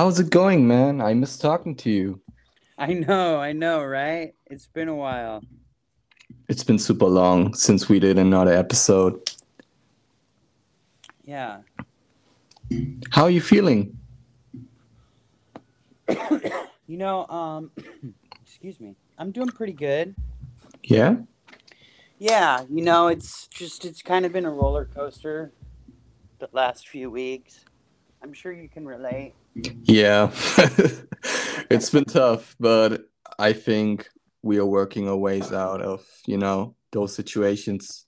How's it going, man? I miss talking to you. I know, I know, right? It's been a while. It's been super long since we did another episode. Yeah. How are you feeling? You know, um excuse me. I'm doing pretty good. Yeah? Yeah, you know, it's just it's kind of been a roller coaster the last few weeks. I'm sure you can relate. Yeah. it's been tough, but I think we are working our ways out of, you know, those situations.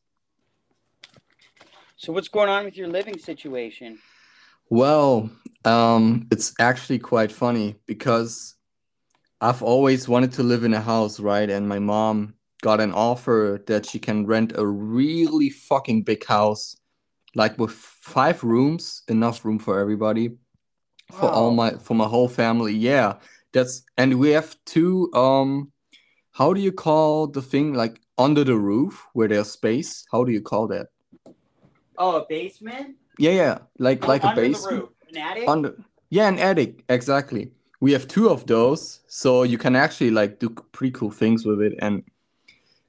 So what's going on with your living situation? Well, um, it's actually quite funny because I've always wanted to live in a house, right? And my mom got an offer that she can rent a really fucking big house, like with five rooms, enough room for everybody, for all my for my whole family. Yeah, that's and we have two um how do you call the thing like under the roof where there's space? How do you call that? Oh, a basement? Yeah, yeah, like Oh, like a basement. roof. An attic? Under yeah, an attic, exactly. We have two of those, so you can actually like do pretty cool things with it. And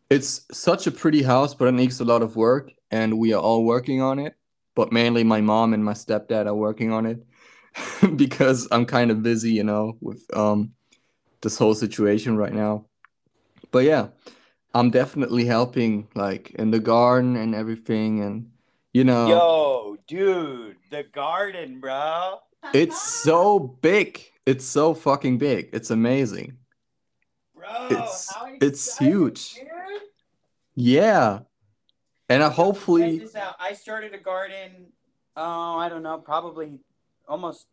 it's such a pretty house, but it needs a lot of work, and we are all working on it. But mainly my mom and my stepdad are working on it because I'm kind of busy, you know, with um this whole situation right now. But yeah, I'm definitely helping like in the garden and everything, and you know. Yo, dude, the garden, bro. It's so big. It's so fucking big. It's amazing. Bro, It's it's huge. dude. Yeah. And I Check hopefully this out. I started a garden. Oh, I don't know, probably almost,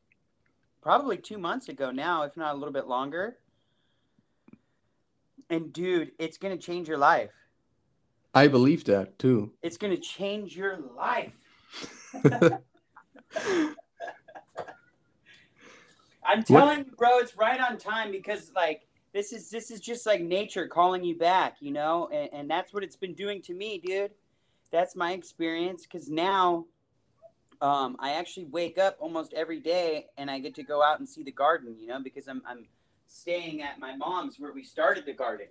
probably two months ago now, if not a little bit longer. And dude, it's gonna change your life. I believe that too. It's gonna change your life. I'm telling you, bro, it's right on time because like this is this is just like nature calling you back, you know, and, and that's what it's been doing to me, dude. That's my experience because now um, I actually wake up almost every day and I get to go out and see the garden, you know, because I'm I'm staying at my mom's where we started the garden.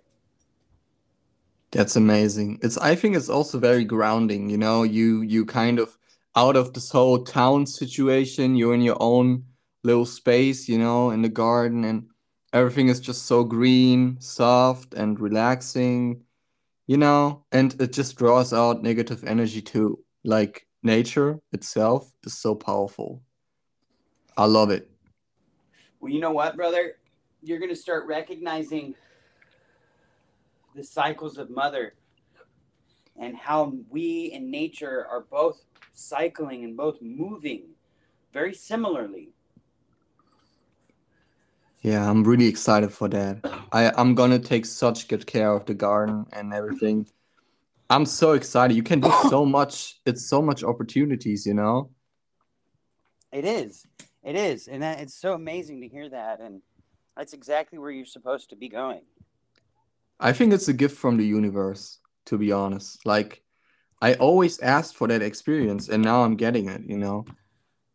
That's amazing. It's I think it's also very grounding, you know, you you kind of out of this whole town situation, you're in your own little space, you know, in the garden and everything is just so green, soft and relaxing, you know, and it just draws out negative energy too. Like nature itself is so powerful. I love it. Well, you know what, brother? You're going to start recognizing the cycles of mother and how we and nature are both cycling and both moving very similarly. Yeah, I'm really excited for that. I I'm gonna take such good care of the garden and everything. I'm so excited. You can do so much. It's so much opportunities, you know? It is. It is. And that, it's so amazing to hear that. And that's exactly where you're supposed to be going. I think it's a gift from the universe, to be honest. Like I always asked for that experience and now I'm getting it, you know?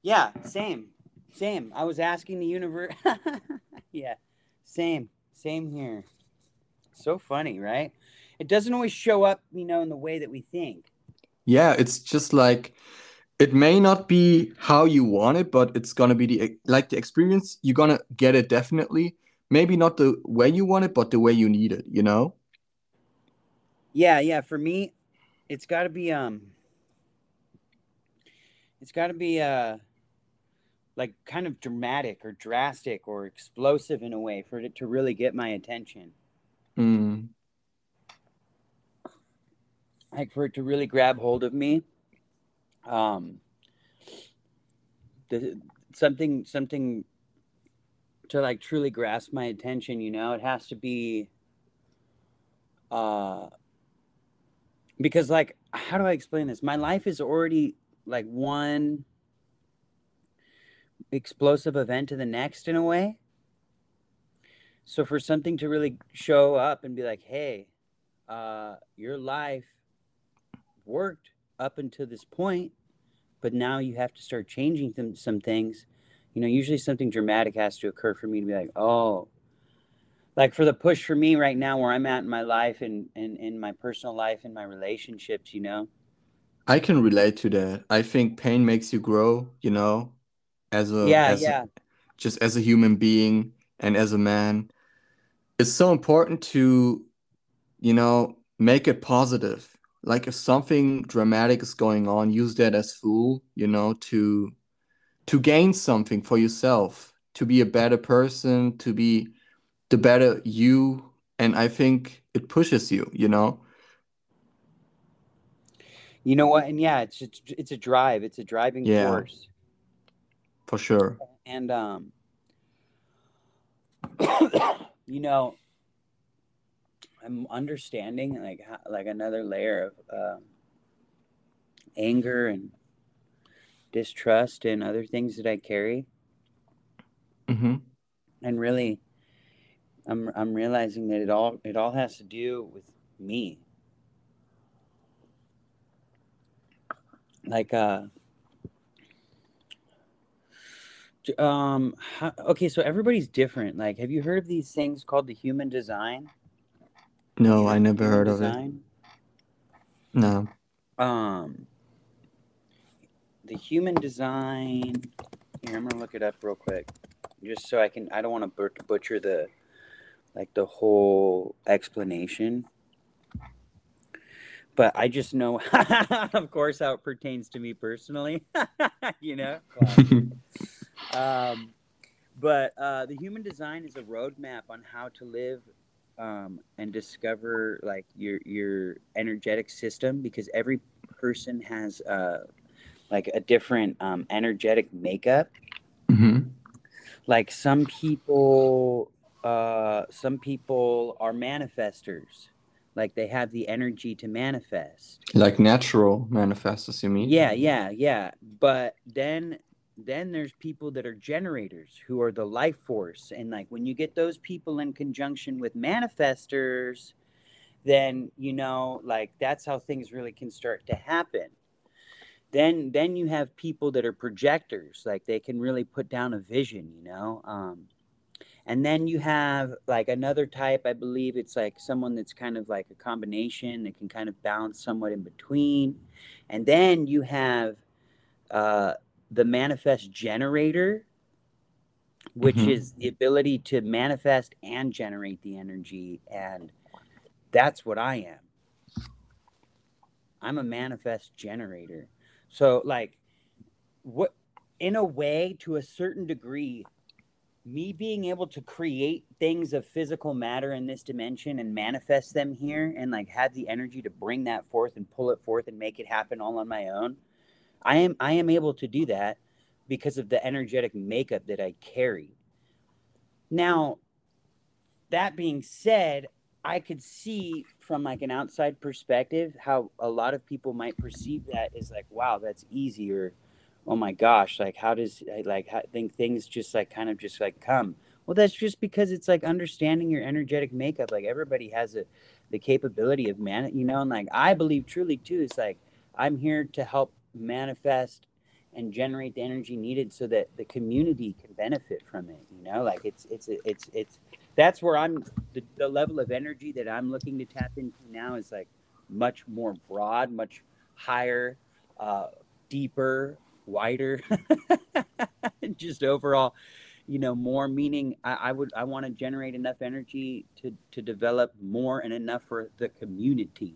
Yeah, same. Same. I was asking the universe. yeah, same. Same here. So funny, right? It doesn't always show up, you know, in the way that we think. Yeah, it's just like it may not be how you want it, but it's gonna be the like the experience, you're gonna get it definitely. Maybe not the way you want it, but the way you need it, you know? Yeah, yeah. For me, it's got to be um, it's got to be uh, like kind of dramatic or drastic or explosive in a way for it to really get my attention. Mm. Like for it to really grab hold of me. Um, the something something to like truly grasp my attention. You know, it has to be. Uh, because like how do i explain this my life is already like one explosive event to the next in a way so for something to really show up and be like hey uh your life worked up until this point but now you have to start changing some, some things You know, usually something dramatic has to occur for me to be like, oh, like for the push for me right now where I'm at in my life and in, in my personal life and my relationships, you know. I can relate to that. I think pain makes you grow, you know, as a Yeah, as a, yeah. just as a human being and as a man. It's so important to, you know, make it positive. Like if something dramatic is going on, use that as fuel, you know, to to gain something for yourself, to be a better person, to be the better you. And I think it pushes you, you know? You know what? And yeah, it's just it's a drive. It's a driving Yeah, force. For sure. And um, you know, I'm understanding like like another layer of um anger and distrust and other things that I carry. hmm And really, I'm I'm realizing that it all it all has to do with me. Like uh, um, how, okay, so everybody's different. Like, have you heard of these things called the human design? You No, I never heard of it. No. Um, the human design. Here, I'm gonna look it up real quick, just so I can. I don't want to but- butcher the like the whole explanation, but I just know, of course, how it pertains to me personally. you know. Um, but uh, the human design is a roadmap on how to live um, and discover like your your energetic system because every person has uh, like a different um, energetic makeup. hmm Like some people, uh, some people are manifestors. Like they have the energy to manifest. Like natural manifestors, you mean? Yeah, yeah, yeah. But then then there's people that are generators who are the life force. And like when you get those people in conjunction with manifestors then you know like that's how things really can start to happen. Then then you have people that are projectors like they can really put down a vision you know um and then you have like another type i believe it's like someone that's kind of like a combination that can kind of balance somewhat in between. And then you have uh the manifest generator which hmm is the ability to manifest and generate the energy and that's what i am. I'm a manifest generator. So like what in a way to a certain degree me being able to create things of physical matter in this dimension and manifest them here and like have the energy to bring that forth and pull it forth and make it happen all on my own i am i am able to do that because of the energetic makeup that i carry. Now that being said i could see from like an outside perspective how a lot of people might perceive that as like wow that's easier. oh my gosh like how does like how, think things just like kind of just like come. Well that's just because it's like understanding your energetic makeup. Like everybody has a the capability of man you know and like i believe truly too it's like i'm here to help manifest and generate the energy needed so that the community can benefit from it you know? Like it's it's it's it's that's where i'm the, the level of energy that i'm looking to tap into now is like much more broad much higher uh deeper wider just overall you know more meaning. I, I would i want to generate enough energy to to develop more and enough for the community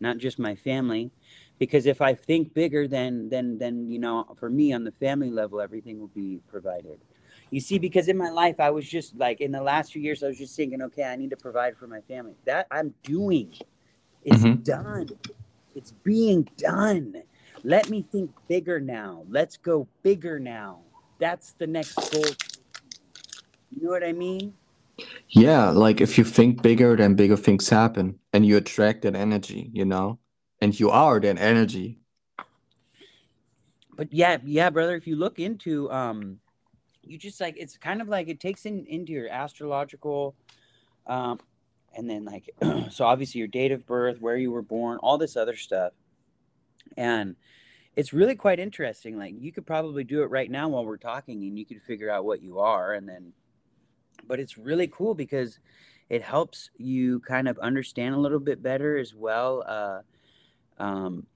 not just my family because if i think bigger then then then you know for me on the family level everything will be provided. You see because in my life i was just like in the last few years i was just thinking okay i need to provide for my family. That i'm doing. It's hmm done. It's being done. Let me think bigger now. Let's go bigger now. That's the next goal. You know what i mean? Yeah, like if you think bigger, then bigger things happen and you attract that energy, you know? And you are that energy. but yeah yeah brother if you look into um you just like it's kind of like it takes in into your astrological um and then like so obviously your date of birth where you were born all this other stuff and it's really quite interesting. Like you could probably do it right now while we're talking, and you could figure out what you are, and then. But it's really cool because it helps you kind of understand a little bit better as well. Uh, um,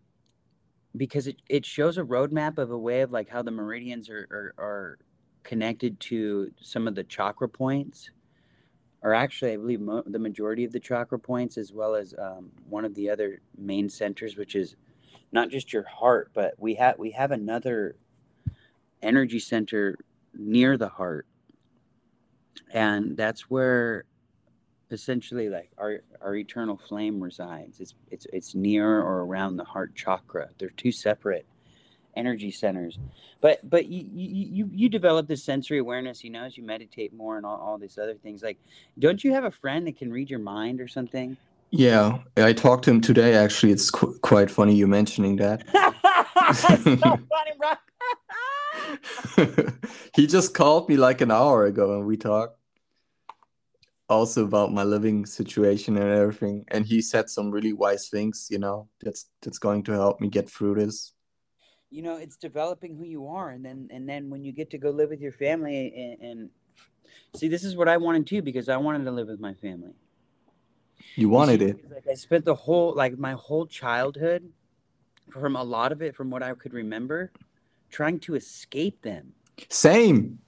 because it, it shows a roadmap of a way of like how the meridians are, are, are connected to some of the chakra points or actually i believe mo- the majority of the chakra points as well as um, one of the other main centers which is not just your heart but we have we have another energy center near the heart. And that's where essentially like our our eternal flame resides. It's it's it's near or around the heart chakra. They're two separate energy centers. But but you you you develop this sensory awareness, you know, as you meditate more and all, all these other things. Like, don't you have a friend that can read your mind or something? Yeah, I talked to him today. Actually, it's qu- quite funny you mentioning that. so funny, he just called me like an hour ago and we talked also about my living situation and everything. And he said some really wise things you know that's that's going to help me get through this. You know it's developing who you are. And then and then when you get to go live with your family and, and see this is what i wanted too because i wanted to live with my family. You wanted see, it like i spent the whole like my whole childhood from a lot of it from what i could remember trying to escape them. Same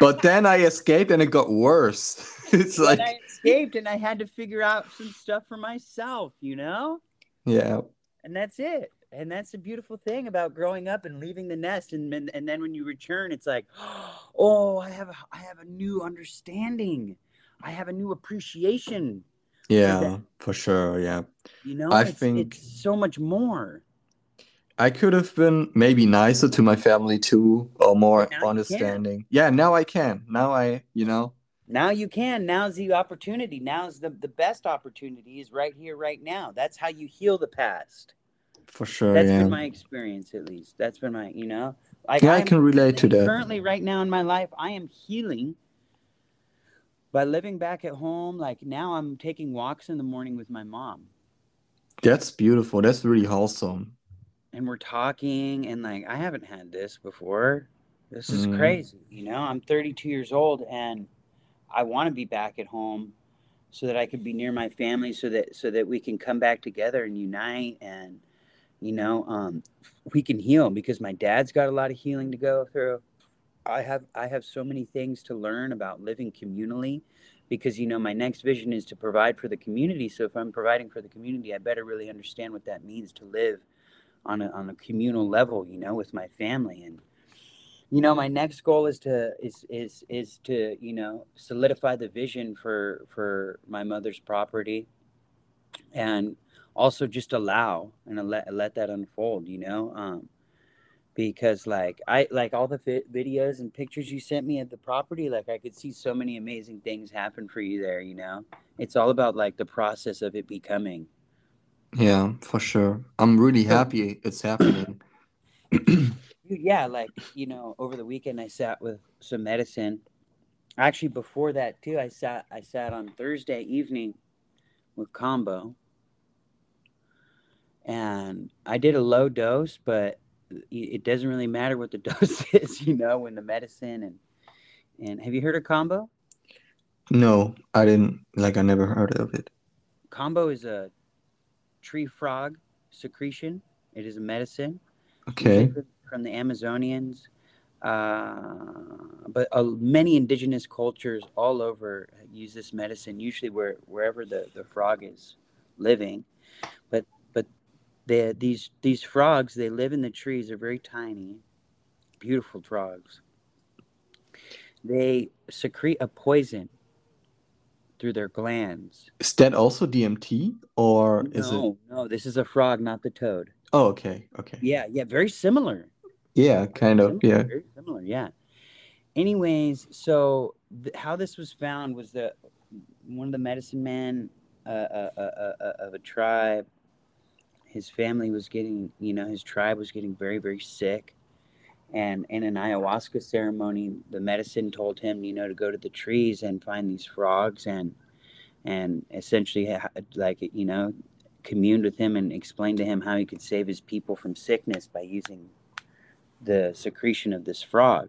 but then I escaped and it got worse. it's like I escaped and I had to figure out some stuff for myself, you know? Yeah. And that's it. And that's the beautiful thing about growing up and leaving the nest and and, and then when you return it's like, "Oh, I have a, I have a new understanding. I have a new appreciation." Yeah, for sure, yeah. You know, I it's, think it's so much more. I could have been maybe nicer to my family too, or more now understanding. Yeah, now I can. Now I, you know. Now you can. Now's the opportunity. Now's the the best opportunity is right here, right now. That's how you heal the past. For sure. That's yeah. been my experience, at least. That's been my, you know. Like yeah, I, I can relate to that. Currently, right now in my life, I am healing by living back at home. Like now, I'm taking walks in the morning with my mom. That's beautiful. That's really wholesome and we're talking and like I haven't had this before. This is mm. crazy. You know, I'm 32 years old and I want to be back at home so that I could be near my family so that so that we can come back together and unite and you know, um, we can heal because my dad's got a lot of healing to go through. I have I have so many things to learn about living communally because you know my next vision is to provide for the community. So if I'm providing for the community, I better really understand what that means to live on a, on a communal level, you know, with my family. And, you know, my next goal is to, is, is, is to, you know, solidify the vision for, for my mother's property and also just allow and let, let that unfold, you know, um, because like I like all the fi- videos and pictures you sent me at the property, like I could see so many amazing things happen for you there. You know, it's all about like the process of it becoming. Yeah, for sure. I'm really happy it's happening. yeah, like, you know, over the weekend I sat with some medicine. Actually, before that too, I sat I sat on Thursday evening with Kambo. And I did a low dose, but it doesn't really matter what the dose is, you know, when the medicine and and have you heard of Kambo? No, I didn't like I never heard of it. Kambo is a tree frog secretion. It is a medicine. Okay. From the Amazonians. Uh, but uh, many indigenous cultures all over use this medicine, usually where wherever the, the frog is living. But but they, these these frogs, they live in the trees. They're very tiny, beautiful frogs. They secrete a poison through their glands. Is that also DMT or is no, it? No, this is a frog, not the toad. Oh, okay, okay. Yeah, yeah, very similar. Yeah, kind very of. Similar, yeah, very similar. Yeah. Anyways, so th- how this was found was that one of the medicine men uh, uh, uh, of a tribe, his family was getting, you know, his tribe was getting very, very sick and in an ayahuasca ceremony the medicine told him you know to go to the trees and find these frogs and and essentially like you know communed with him and explained to him how he could save his people from sickness by using the secretion of this frog.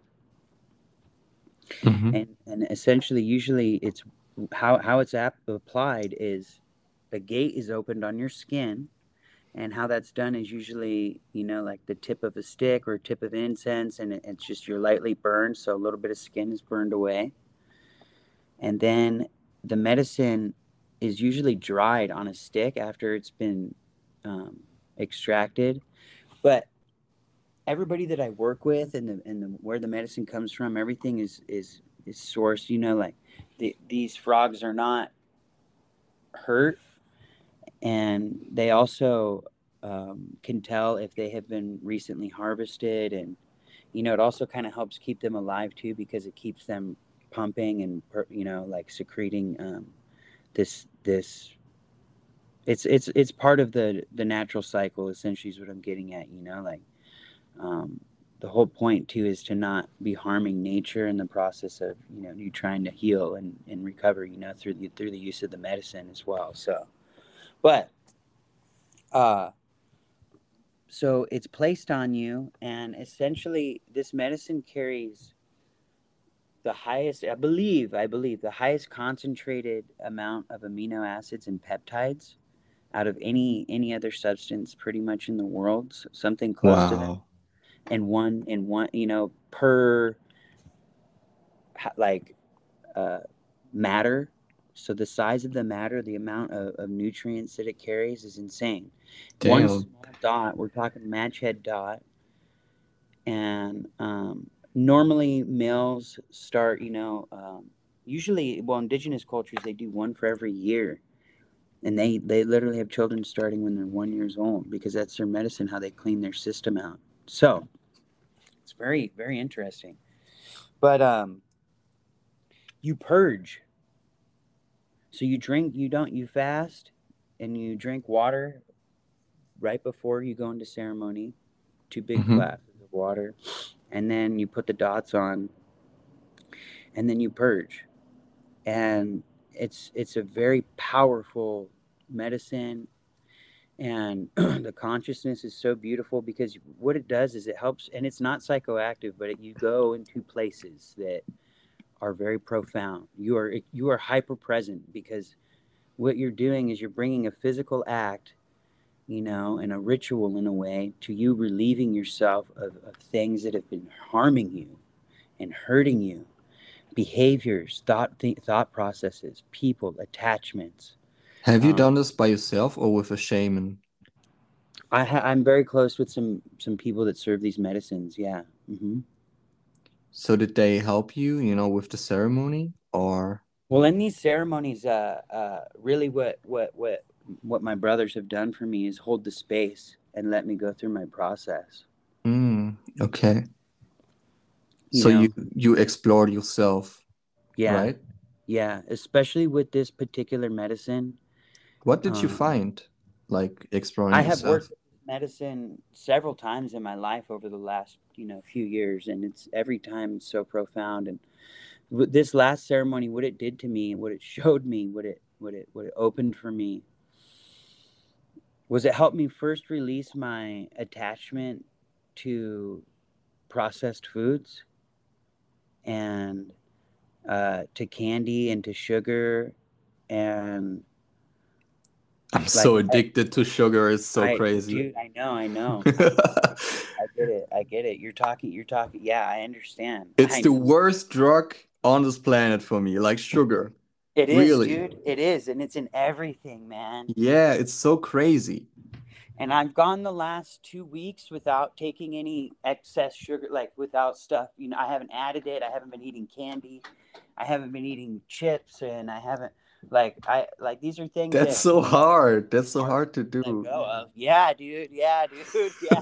Mm-hmm. And and essentially, usually, it's how how it's ap- applied is a gate is opened on your skin, and how that's done is usually you know like the tip of a stick or tip of incense, and it, it's just you're lightly burned, so a little bit of skin is burned away, and then the medicine is usually dried on a stick after it's been um, extracted, but everybody that I work with and the and the where the medicine comes from, everything is is is sourced. You know, like the, these frogs are not hurt, and they also um, can tell if they have been recently harvested, and you know, it also kind of helps keep them alive too because it keeps them pumping and you know, like secreting um, this this. It's it's it's part of the the natural cycle. Essentially, is what I'm getting at. You know, like um, the whole point too is to not be harming nature in the process of you know you trying to heal and, and recover you know through the through the use of the medicine as well so but uh so it's placed on you and essentially this medicine carries the highest i believe i believe the highest concentrated amount of amino acids and peptides out of any any other substance pretty much in the world something close wow. to that and one and one you know per like uh, matter so the size of the matter the amount of, of nutrients that it carries is insane Damn. one small dot we're talking match head dot and um, normally males start you know um, usually well indigenous cultures they do one for every year and they they literally have children starting when they're one years old because that's their medicine how they clean their system out so it's very, very interesting. But um, you purge. So you drink, you don't, you fast and you drink water right before you go into ceremony, two big mm-hmm. glasses of water. And then you put the dots on and then you purge. And it's it's a very powerful medicine and the consciousness is so beautiful because what it does is it helps and it's not psychoactive but it, you go into places that are very profound you are you are hyper present because what you're doing is you're bringing a physical act you know and a ritual in a way to you relieving yourself of, of things that have been harming you and hurting you behaviors thought th- thought processes people attachments have you um, done this by yourself or with a shaman? I ha- I'm very close with some some people that serve these medicines. Yeah. Mm-hmm. So did they help you, you know, with the ceremony or? Well, in these ceremonies, uh, uh, really, what what what what my brothers have done for me is hold the space and let me go through my process. Mm, okay. You so know? you you explored yourself. Yeah. Right. Yeah, especially with this particular medicine. What did you um, find, like exploring? I have yourself? worked medicine several times in my life over the last you know few years, and it's every time so profound. And this last ceremony, what it did to me, what it showed me, what it what it what it opened for me, was it helped me first release my attachment to processed foods and uh, to candy and to sugar and I'm like, so addicted I, to sugar. It's so I, crazy. Dude, I know, I know. I get it. I get it. You're talking. You're talking. Yeah, I understand. It's I the know. worst drug on this planet for me. Like sugar. It is, really. dude. It is, and it's in everything, man. Yeah, it's so crazy. And I've gone the last two weeks without taking any excess sugar, like without stuff. You know, I haven't added it. I haven't been eating candy. I haven't been eating chips, and I haven't like I like these are things that's that so hard. That's so hard to do. Yeah, dude. Yeah, dude. Yeah.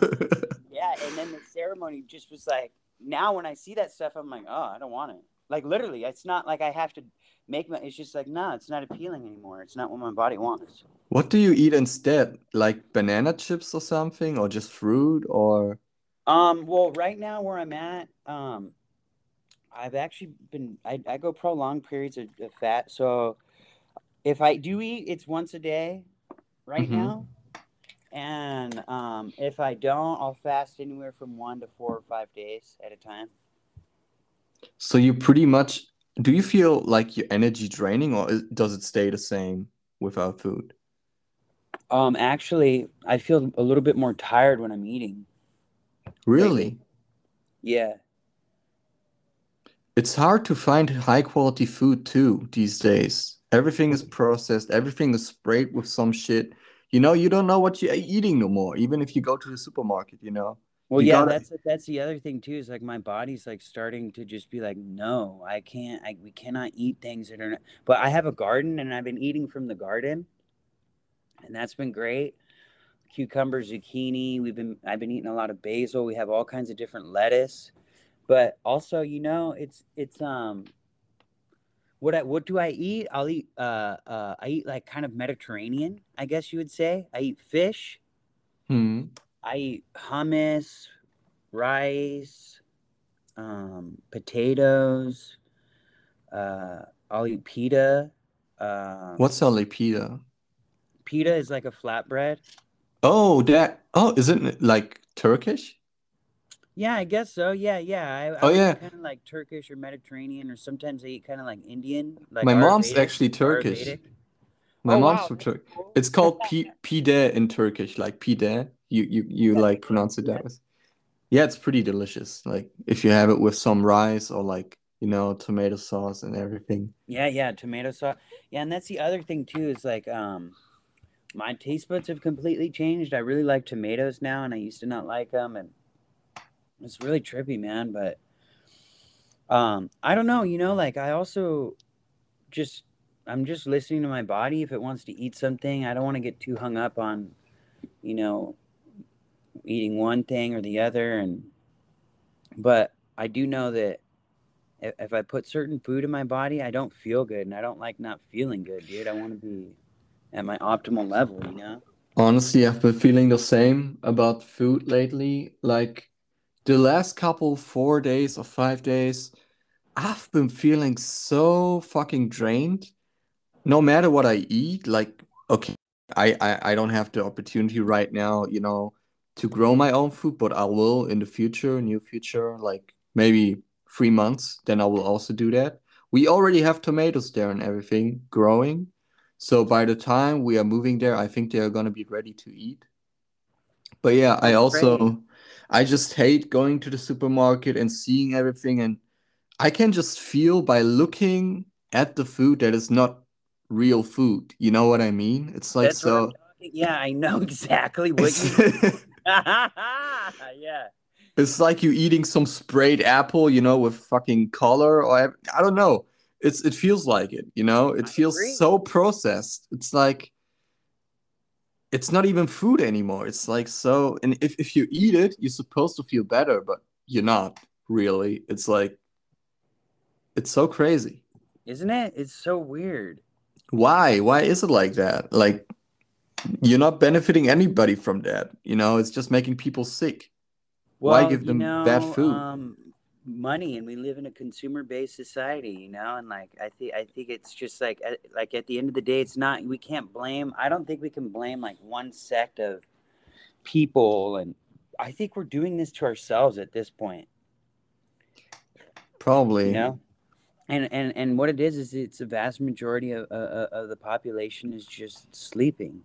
yeah. And then the ceremony just was like now when I see that stuff, I'm like, oh, I don't want it. Like literally, it's not like I have to make my. It's just like no, it's not appealing anymore. It's not what my body wants. What do you eat instead? Like banana chips or something, or just fruit, or? Um. Well, right now where I'm at, um, I've actually been. I, I go prolonged periods of, of fat, so if I do eat, it's once a day. right Mhm. now. And um, if I don't, I'll fast anywhere from one to four or five days at a time. So you pretty much do you feel like your energy draining or does it stay the same without food? Um, actually, I feel a little bit more tired when I'm eating. Really? Yeah. It's hard to find high quality food too these days. Everything is processed, everything is sprayed with some shit. You know, you don't know what you're eating no more, even if you go to the supermarket, you know. Well, You yeah, gotta- that's that's the other thing too. Is like my body's like starting to just be like, no, I can't. I, we cannot eat things that are. Not, but I have a garden, and I've been eating from the garden, and that's been great. Cucumber, zucchini. We've been. I've been eating a lot of basil. We have all kinds of different lettuce, but also, you know, it's it's um. What I, what do I eat? I'll eat uh uh I eat like kind of Mediterranean, I guess you would say. I eat fish. Hmm. I eat hummus, rice, um, potatoes. Uh, I'll eat pita. Uh, What's a lepida? pita is like a flatbread. Oh, that. Oh, isn't it like Turkish? Yeah, I guess so. Yeah, yeah. I, I Oh, yeah. kind of like Turkish or Mediterranean, or sometimes I eat kind of like Indian. Like My mom's actually Turkish. My Oh, mom's wow, from Turkey. It's called pi pide in Turkish, like pide. You you you like pronounce it that way. Yeah, it's pretty delicious. Like if you have it with some rice or like, you know, tomato sauce and everything. Yeah, yeah, tomato sauce. Yeah, and that's the other thing too is like um my taste buds have completely changed. I really like tomatoes now and I used to not like them and it's really trippy, man, but um I don't know, you know, like I also just I'm just listening to my body if it wants to eat something. I don't want to get too hung up on you know eating one thing or the other and but I do know that if, if I put certain food in my body, I don't feel good, and I don't like not feeling good, dude. I want to be at my optimal level, you know. Honestly, I've been feeling the same about food lately. Like the last couple four days or five days, I've been feeling so fucking drained. No matter what I eat, like okay, I, I I don't have the opportunity right now, you know, to grow my own food, but I will in the future, near future, like maybe three months, then I will also do that. We already have tomatoes there and everything growing. So by the time we are moving there, I think they are gonna be ready to eat. But yeah, I also great. I just hate going to the supermarket and seeing everything and I can just feel by looking at the food that it's not real food. You know what I mean? It's like That's so Yeah, I know exactly what you. yeah. it's like you eating some sprayed apple, you know, with fucking color or I don't know. It's it feels like it, you know? It I feels agree. so processed. It's like it's not even food anymore. It's like so and if, if you eat it, you're supposed to feel better, but you're not really. It's like it's so crazy. Isn't it? It's so weird. Why? Why is it like that? Like you're not benefiting anybody from that, you know? It's just making people sick. Why Well, give you them know, bad food? Um, money, and we live in a consumer-based society, you know, and like I think I think it's just like at, like at the end of the day, it's not. We can't blame. I don't think we can blame like one sect of people, and I think we're doing this to ourselves at this point. Probably. You know. And, and and what it is is it's a vast majority of, uh, of the population is just sleeping.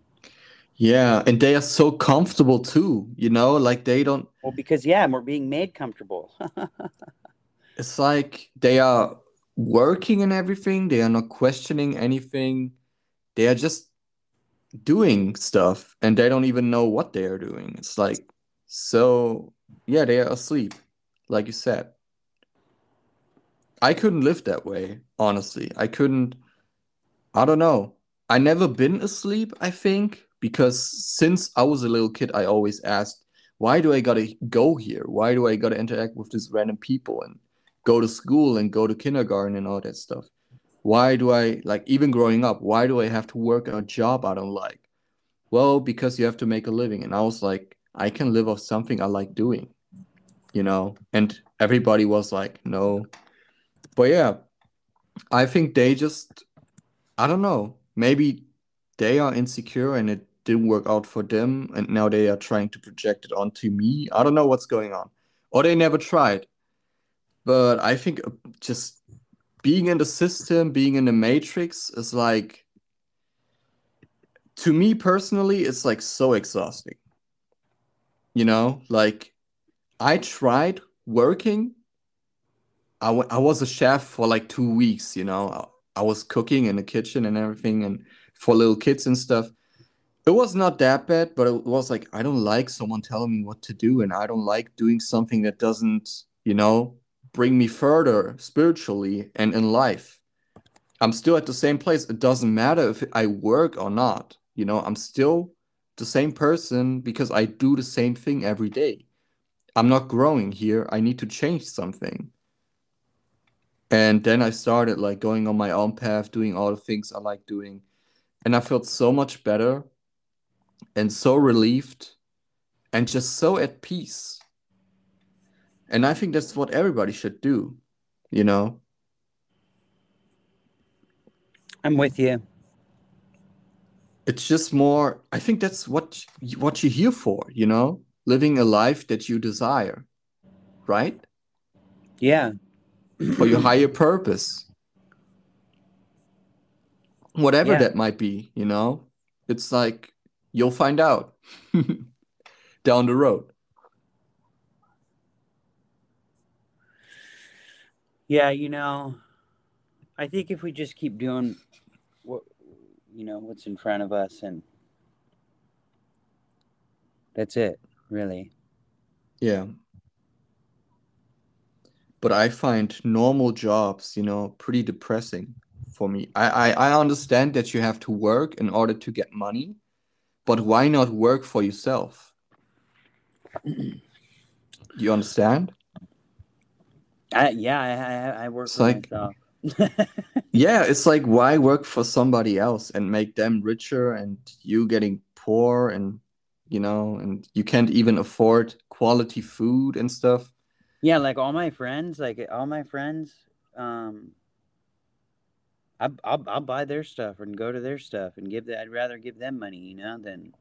Yeah, and they are so comfortable too, you know, like they don't Well, because yeah, we're being made comfortable. it's like they are working and everything, they are not questioning anything. They are just doing stuff and they don't even know what they are doing. It's like so yeah, they are asleep, like you said. I couldn't live that way, honestly. I couldn't I don't know. I never been asleep, I think, because since I was a little kid, I always asked, why do I gotta go here? Why do I gotta interact with these random people and go to school and go to kindergarten and all that stuff? Why do I, like, even growing up, why do I have to work a job I don't like? Well, because you have to make a living. And I was like, I can live off something I like doing, you know? And everybody was like, no. But yeah, I think they just, I don't know, maybe they are insecure and it didn't work out for them and now they are trying to project it onto me. I don't know what's going on. Or they never tried. But I think uh, just being in the system, being in the matrix is like to me personally, it's like so exhausting. You know, like I tried working. I, w- I was a chef for like two weeks, you know. I, I was cooking in the kitchen and everything and for little kids and stuff. It was not that bad, but it was like I don't like someone telling me what to do and I don't like doing something that doesn't, you know, bring me further spiritually and in life. I'm still at the same place. It doesn't matter if I work or not. You know, I'm still the same person because I do the same thing every day. I'm not growing here. I need to change something. And then I started like going on my own path, doing all the things I like doing. And I felt so much better and so relieved and just so at peace. And I think that's what everybody should do, you know? I'm with you it's just more i think that's what what you're here for you know living a life that you desire right yeah for your higher purpose whatever yeah. that might be you know it's like you'll find out down the road. Yeah you know i think if we just keep doing what you know what's in front of us and that's it really. Yeah. But i find normal jobs you know pretty depressing for me. I, I i understand that you have to work in order to get money but why not work for yourself? You understand? I, yeah i i, I work it's for like, myself. Yeah, it's like why work for somebody else and make them richer and you getting poor and you know and you can't even afford quality food and stuff. Yeah, like all my friends, like all my friends, um, I, I'll I'll buy their stuff and go to their stuff and give that. I'd rather give them money, you know, than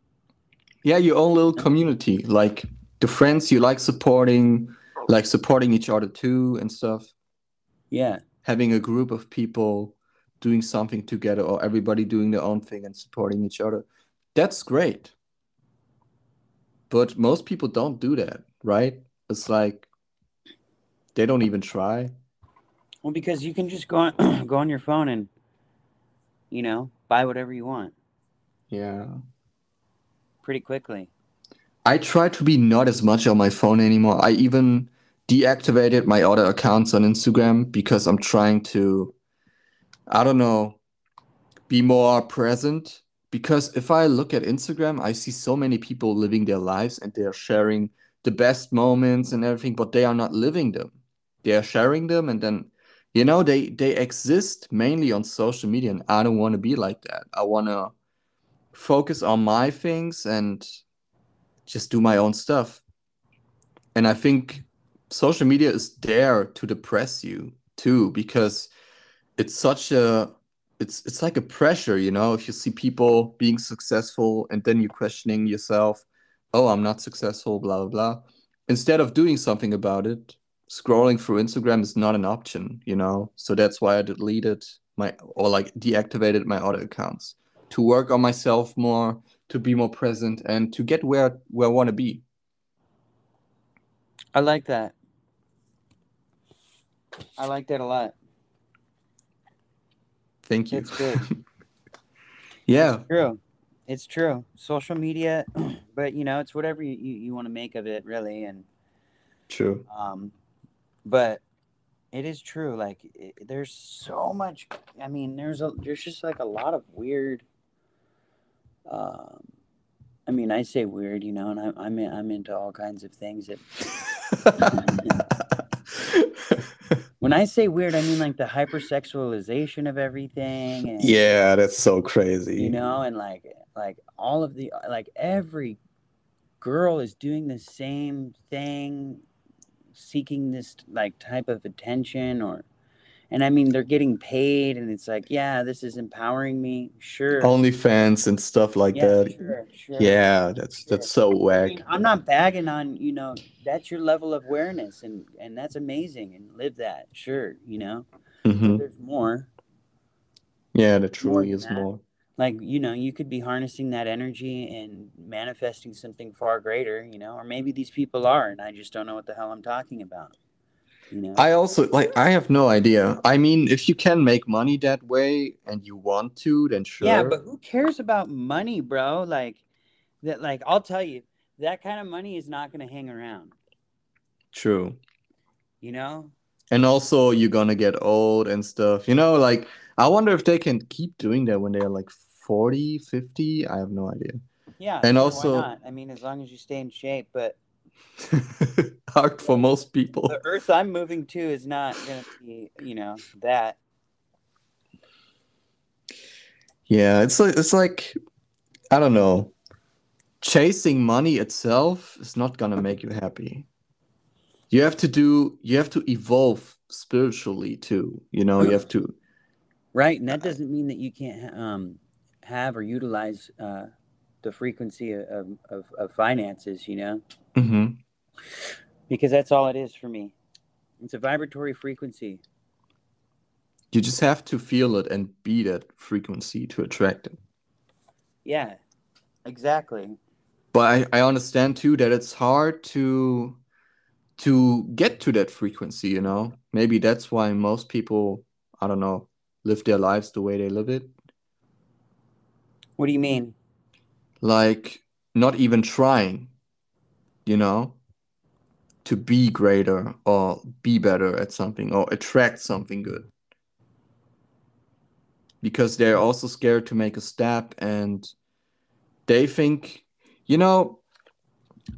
yeah, your own little community, like the friends you like supporting, like supporting each other too and stuff. Yeah, having a group of people doing something together or everybody doing their own thing and supporting each other that's great but most people don't do that right it's like they don't even try well because you can just go on go on your phone and you know buy whatever you want yeah pretty quickly i try to be not as much on my phone anymore i even deactivated my other accounts on Instagram because I'm trying to, I don't know, be more present. Because if I look at Instagram, I see so many people living their lives and they are sharing the best moments and everything, but they are not living them. They are sharing them and then, you know, they they exist mainly on social media, and I don't want to be like that. I want to focus on my things and just do my own stuff. And I think social media is there to depress you too because it's such a it's it's like a pressure you know if you see people being successful and then you're questioning yourself oh i'm not successful blah blah blah instead of doing something about it scrolling through instagram is not an option you know so that's why i deleted my or like deactivated my other accounts to work on myself more to be more present and to get where where i want to be I like that. I like that a lot. Thank you. It's good. yeah. It's true. It's true. Social media, but you know, it's whatever you, you, you want to make of it, really. And true. Um, but it is true. Like, it, there's so much. I mean, there's a there's just like a lot of weird. Um, I mean, I say weird, you know, and I, I'm I'm into all kinds of things that when I say weird, I mean like the hypersexualization of everything. And, yeah, that's so crazy. You know, and like like all of the like every girl is doing the same thing, seeking this like type of attention or and I mean they're getting paid, and it's like, yeah, this is empowering me. Sure. OnlyFans and stuff like yeah, that. Sure, sure. Yeah, that's that's so I whack. mean, I'm not bagging on you know that's your level of awareness, and and that's amazing, and live that. Sure, you know, hmm there's more. Yeah, there truly than is that. more. Like you know you could be harnessing that energy and manifesting something far greater you know or maybe these people are and i just don't know what the hell i'm talking about you know I also like I have no idea. I mean, if you can make money that way and you want to, then sure. yeah but who cares about money bro like that like i'll tell you that kind of money is not going to hang around True. you know And also you're gonna get old and stuff. You know, like I wonder if they can keep doing that when they're like 40, 50. I have no idea. yeah And sure, also- why not? i mean as long as you stay in shape but Hard for most people. the earth i'm moving to is not going to be you know that Yeah, it's like it's like I don't know. Chasing money itself is not gonna make you happy. You have to do you have to evolve spiritually too. You know, you have to Right, and that doesn't mean that you can't um, have or utilize uh, the frequency of, of, of finances, you know, Mhm. because that's all it is for me. It's a vibratory frequency. you just have to feel it and be that frequency to attract it. Yeah, exactly. But I, I understand too that it's hard to to get to that frequency, you know? Maybe that's why most people, I don't know, live their lives the way they live it. What do you mean? like not even trying, you know, to be greater or be better at something or attract something good. Because they're also scared to make a step and they think, you know,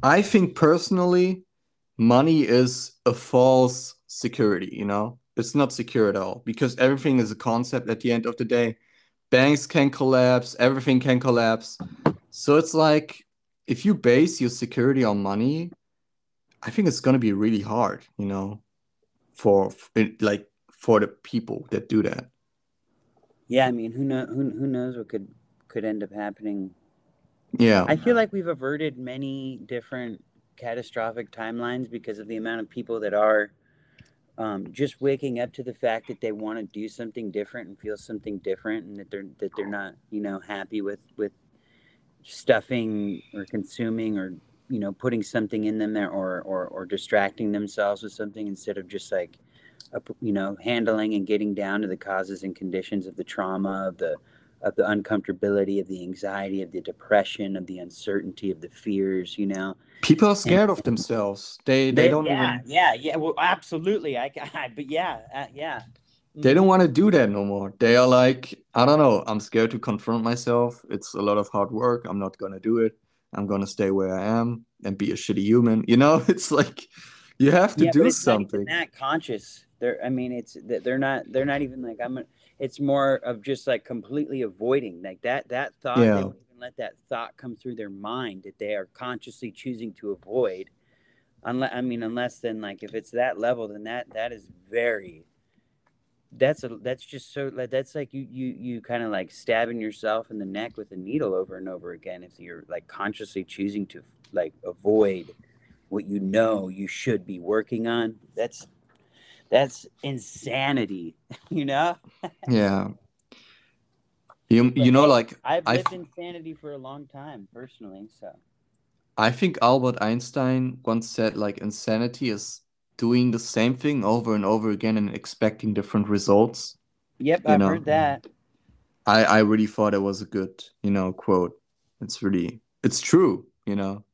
I think personally, money is a false security, you know? It's not secure at all because everything is a concept at the end of the day. Banks can collapse, everything can collapse. So it's like if you base your security on money, I think it's gonna be really hard, you know, for like for the people that do that. Yeah, I mean, who know who, who knows what could could end up happening. Yeah, I feel like we've averted many different catastrophic timelines because of the amount of people that are um, just waking up to the fact that they want to do something different and feel something different, and that they're that they're not you know happy with with stuffing or consuming or you know putting something in them there or or, or distracting themselves with something instead of just like you know handling and getting down to the causes and conditions of the trauma of the of the uncomfortability of the anxiety of the depression of the uncertainty of the fears you know people are scared of themselves. They they, don't yeah even yeah yeah well absolutely i, I but yeah uh, yeah they don't want to do that no more. They are like, I don't know, I'm scared to confront myself. It's a lot of hard work. I'm not gonna do it. I'm gonna stay where I am and be a shitty human. You know, it's like you have to yeah, do it's not something. that conscious they're i mean it's they're not they're not even like i'm a, it's more of just like completely avoiding like that that thought they Yeah. won't even let that thought come through their mind that they are consciously choosing to avoid unless i mean unless then like if it's that level then that that is very that's a that's just so like that's like you you you kind of like stabbing yourself in the neck with a needle over and over again if you're like consciously choosing to like avoid what you know you should be working on that's that's insanity you know Yeah. You you But know hey, like i've lived insanity for a long time personally so I think Albert Einstein once said like insanity is doing the same thing over and over again and expecting different results. yep You i've know. heard that I I really thought it was a good, you know, quote. It's really it's true, you know.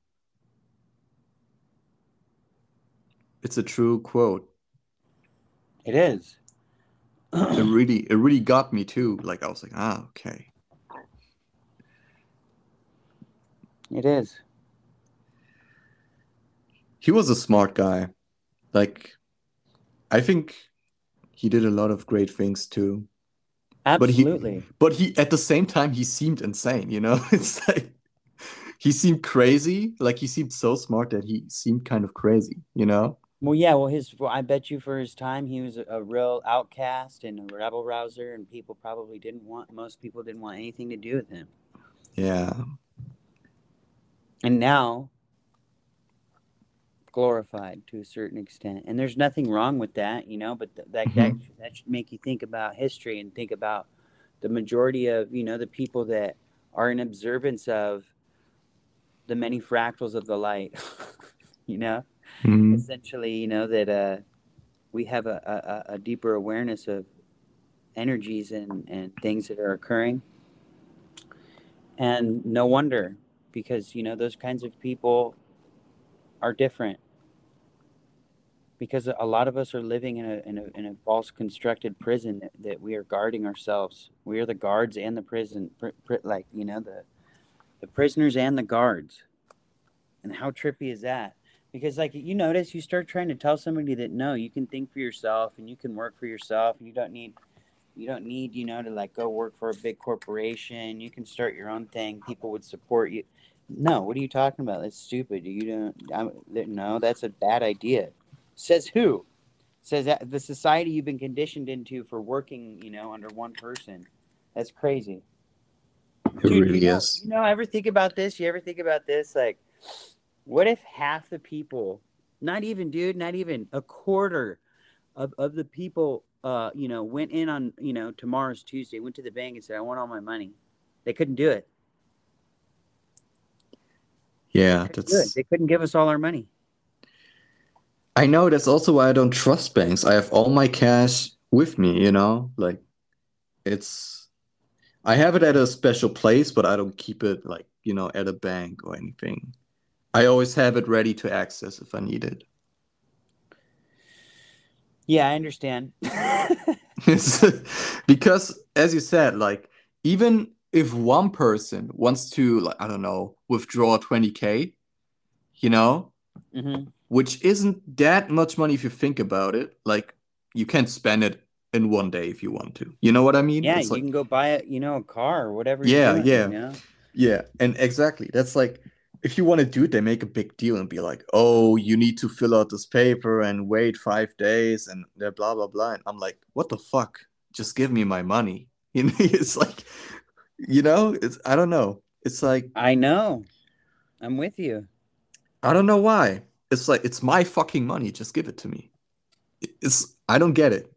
It's a true quote. It is It really it really got me too. Like I was like, ah, okay. it is He was a smart guy. Like I think he did a lot of great things too. But he- absolutely But he at the same time he seemed insane, you know? It's like he seemed crazy, like he seemed so smart that he seemed kind of crazy, you know? Well, yeah. Well, his. Well, I bet you for his time, he was a, a real outcast and a rebel rouser, and people probably didn't want. Most people didn't want anything to do with him. Yeah. And now, glorified to a certain extent, and there's nothing wrong with that, you know. But th- that that Mhm. that should make you think about history and think about the majority of you know the people that are in observance of the many fractals of the light. you know. Mhm. essentially you know that uh we have a, a, a deeper awareness of energies and and things that are occurring. And no wonder because you know those kinds of people are different. Because a lot of us are living in a in a, in a false constructed prison that, that we are guarding ourselves. We are the guards and the prison pr- pr- like you know the the prisoners and the guards. And how trippy is that because like you notice you start trying to tell somebody that no you can think for yourself and you can work for yourself and you don't need you don't need you know to like go work for a big corporation. You can start your own thing. People would support you. No what are you talking about? That's stupid. You don't I'm, no that's a bad idea. Says who? Says that the society you've been conditioned into for working you know under one person. That's crazy. It Dude, really you know, is. You know, ever think about this? You ever think about this? Like, what if half the people, not even, dude, not even a quarter of, of the people, uh, you know, went in on, you know, tomorrow's Tuesday, went to the bank and said, I want all my money. They couldn't do it. Yeah, it. that's. They couldn't give us all our money. I know that's also why I don't trust banks. I have all my cash with me, you know? Like it's I have it at a special place, but I don't keep it like, you know, at a bank or anything. I always have it ready to access if I need it. Yeah, I understand. Because as you said, like even if one person wants to like I don't know, withdraw 20k, you know, hmm which isn't that much money if you think about it. Like you can't spend it in one day if you want to. You know what I mean? Yeah, It's you like can go buy a, you know, a car or whatever. Yeah, doing, yeah. You know? yeah, and exactly. That's like if you want to do it, they make a big deal and be like, "Oh, you need to fill out this paper and wait five days and blah blah blah blah." And I'm like, "What the fuck? Just give me my money." You know, it's like, you know, it's I don't know. It's like I know. I'm with you. I don't know why. It's like it's my fucking money. Just give it to me. It's I don't get it.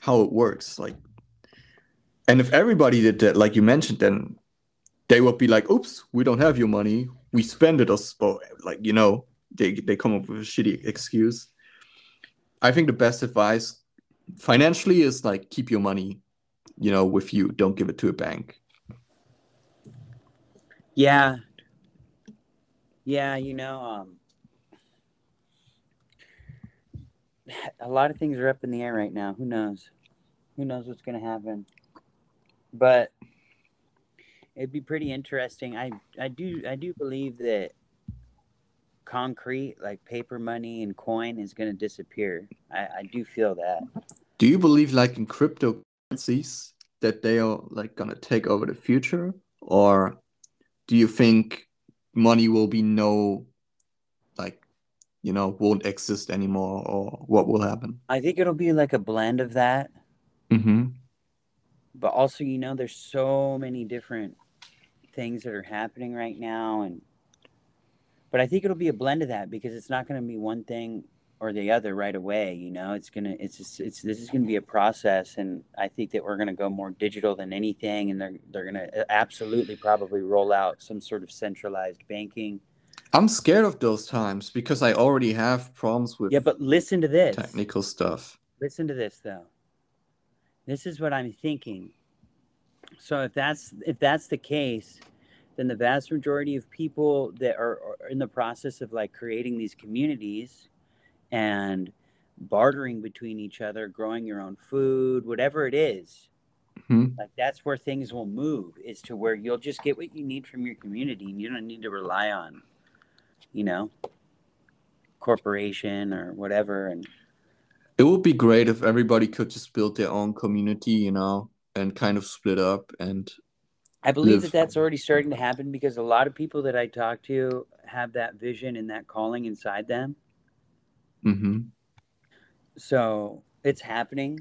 How it works. Like and if everybody did that, like you mentioned, then they would be like, oops, we don't have your money. We spend it or like, you know, they they come up with a shitty excuse. I think the best advice financially is like keep your money, you know, with you. Don't give it to a bank. Yeah. Yeah, you know, um a lot of things are up in the air right now. Who knows? Who knows what's going to happen? But it'd be pretty interesting. I I do I do believe that concrete like paper money and coin is going to disappear. I I do feel that. Do you believe like in cryptocurrencies that they are like gonna take over the future? Or do you think money will be no like you know won't exist anymore or what will happen? I think it'll be like a blend of that. Mm-hmm. but also you know there's so many different things that are happening right now and but i think it'll be a blend of that because it's not going to be one thing or the other right away you know it's gonna it's just, it's this is going to be a process and i think that we're going to go more digital than anything and they're they're going to uh, absolutely probably roll out some sort of centralized banking I'm scared of those times because I already have problems with yeah but listen to this technical stuff. Listen to this though. This is what I'm thinking. So if that's if that's the case, then the vast majority of people that are, are in the process of like creating these communities and bartering between each other, growing your own food, whatever it is, Mhm. like that's where things will move is to where you'll just get what you need from your community and you don't need to rely on, you know, corporation or whatever and It would be great if everybody could just build their own community, you know, and kind of split up and I believe that that's already starting to happen because a lot of people that I talk to have that vision and that calling inside them. Mm-hmm. So it's happening.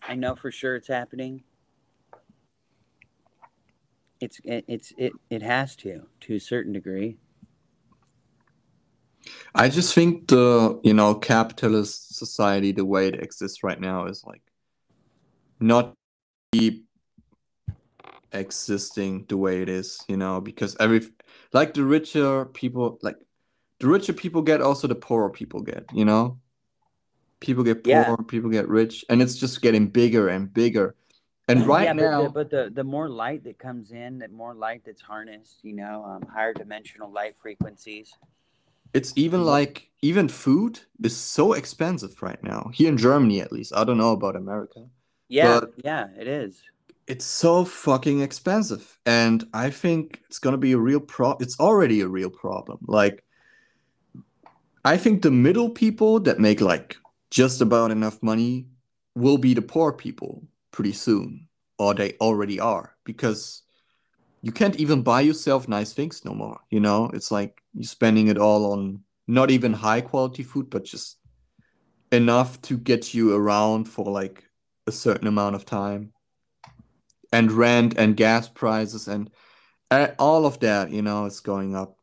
I know for sure it's happening. It's it, it's it it has to to a certain degree. I just think the you know capitalist society, the way it exists right now, is like not keep existing the way it is, you know, because every like the richer people like the richer people get, also the poorer people get, you know. People get poor, Yeah. people get rich, and it's just getting bigger and bigger. And right yeah, now, but the, but the the more light that comes in, the more light that's harnessed. You know, um, higher dimensional light frequencies. It's even like even food is so expensive right now. Here in Germany at least. I don't know about America. Yeah, But- yeah, it is. It's so fucking expensive. And I think it's going to be a real pro it's already a real problem. Like I think the middle people that make like just about enough money will be the poor people pretty soon or they already are because you can't even buy yourself nice things no more, you know? It's like you're spending it all on not even high quality food, but just enough to get you around for like a certain amount of time. And rent and gas prices and uh, all of that, you know, is going up.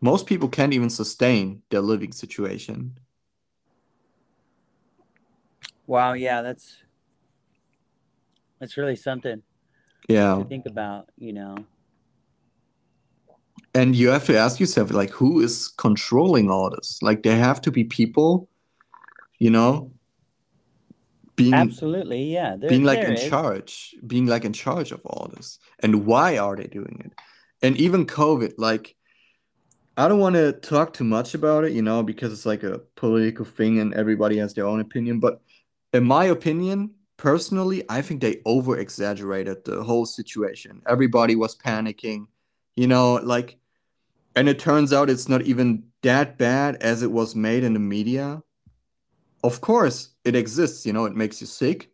Most people can't even sustain their living situation. Wow, yeah, that's that's really something Yeah. to think about. You know, And you have to ask yourself, like, who is controlling all this? Like, there have to be people, you know, being absolutely, yeah. There, being like in is. charge, being like in charge of all this. And why are they doing it? And even COVID, like, I don't want to talk too much about it, you know, because it's like a political thing and everybody has their own opinion. But in my opinion, personally, I think they over exaggerated the whole situation. Everybody was panicking, you know, like, and it turns out it's not even that bad as it was made in the media. Of course, it exists, you know, it makes you sick,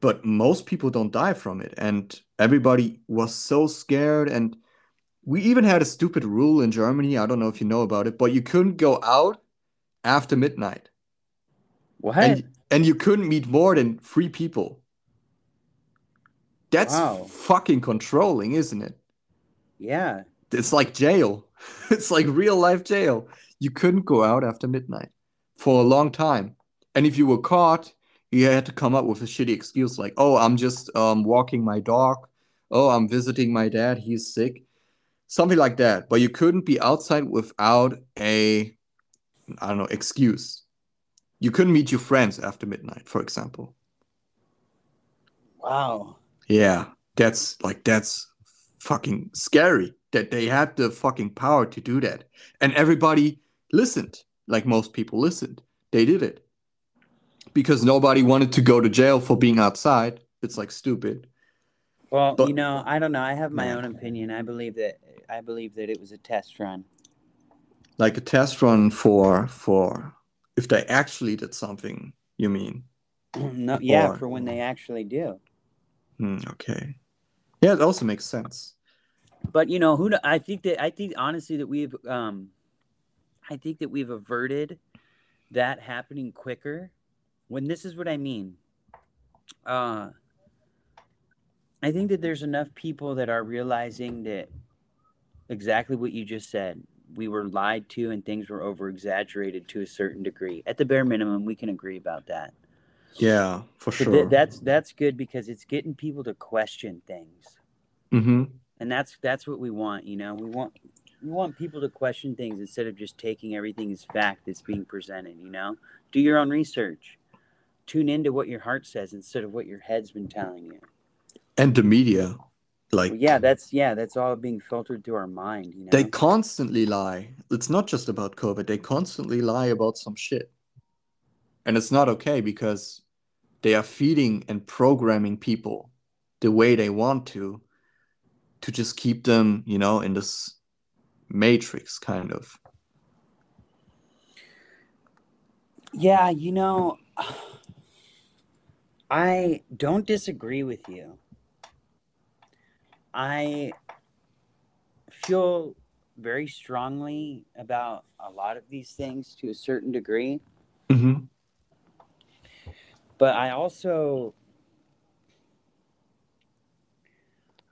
but most people don't die from it. And everybody was so scared. And we even had a stupid rule in Germany. I don't know if you know about it, but you couldn't go out after midnight. What? And and you couldn't meet more than three people. That's Wow. fucking controlling, isn't it? yeah. It's like jail. It's like real life jail. You couldn't go out after midnight for a long time. And if you were caught, you had to come up with a shitty excuse like, "Oh, I'm just um walking my dog. Oh, I'm visiting my dad. He's sick." Something like that. But you couldn't be outside without a I don't know, excuse. You couldn't meet your friends after midnight, for example. Wow. Yeah, that's like that's fucking scary that they had the fucking power to do that. And everybody listened, like most people listened. They did it. Because nobody wanted to go to jail for being outside. It's like stupid. Well, But- you know, I don't know. I have my Yeah. own opinion. I believe that I believe that it was a test run. Like a test run for for if they actually did something, you mean. no, yeah, Or- for when they actually do. Hmm, okay. Yeah, it also makes sense. But you know, who I think that I think honestly that we've um I think that we've averted that happening quicker. When this is what I mean. Uh I think that there's enough people that are realizing that exactly what you just said. We were lied to and things were over exaggerated to a certain degree. At the bare minimum, we can agree about that. Yeah, for sure. th- that's that's good because it's getting people to question things. mm-hmm. and that's that's what we want you know we want we want people to question things instead of just taking everything as fact that's being presented you know do your own research tune into what your heart says instead of what your head's been telling you And the media, like Well, yeah that's yeah that's all being filtered through our mind you know They constantly lie. It's not just about COVID. They constantly lie about some shit. And it's not okay because they are feeding and programming people the way they want to to just keep them, you know, in this matrix kind of. yeah you know i don't disagree with you i feel very strongly about a lot of these things to a certain degree. Mm-hmm. But I also,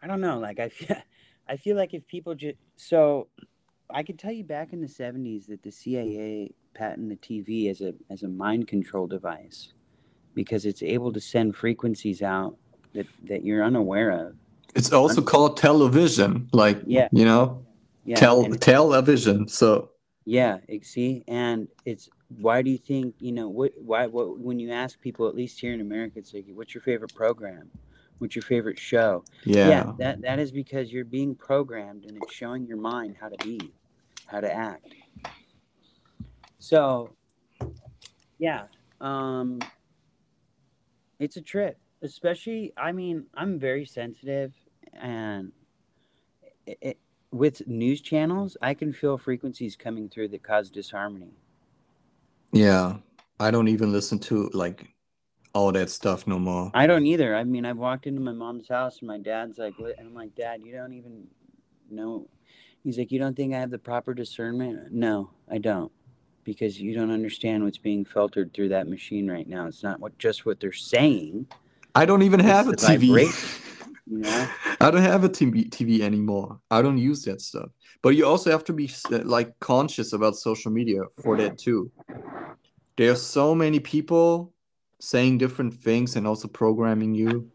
I don't know, like I feel, I feel like if people just, so I could tell you back in the 70s that the CIA patented the TV as a, as a mind control device because it's able to send frequencies out that, that you're unaware of. It's also called television, like Yeah. you know, Yeah. tel television. So Yeah, see, and it's why do you think you know what? Why? What? When you ask people, at least here in America, it's like, what's your favorite program? What's your favorite show? yeah, yeah. that that is because you're being programmed, and it's showing your mind how to be, how to act. So, yeah, um, it's a trip. Especially, I mean, I'm very sensitive, and it, it, with news channels, I can feel frequencies coming through that cause disharmony. yeah. I don't even listen to like all that stuff no more. I don't either. I mean, I've walked into my mom's house and my dad's like, "What?" and I'm like, Dad, you don't even know. He's like, You don't think I have the proper discernment? No, I don't. Because you don't understand what's being filtered through that machine right now. It's not what just what they're saying, I don't even It's have a TV. you know? I don't have a TV, TV anymore. I don't use that stuff. But you also have to be uh, like conscious about social media for that too. There are so many people saying different things and also programming you.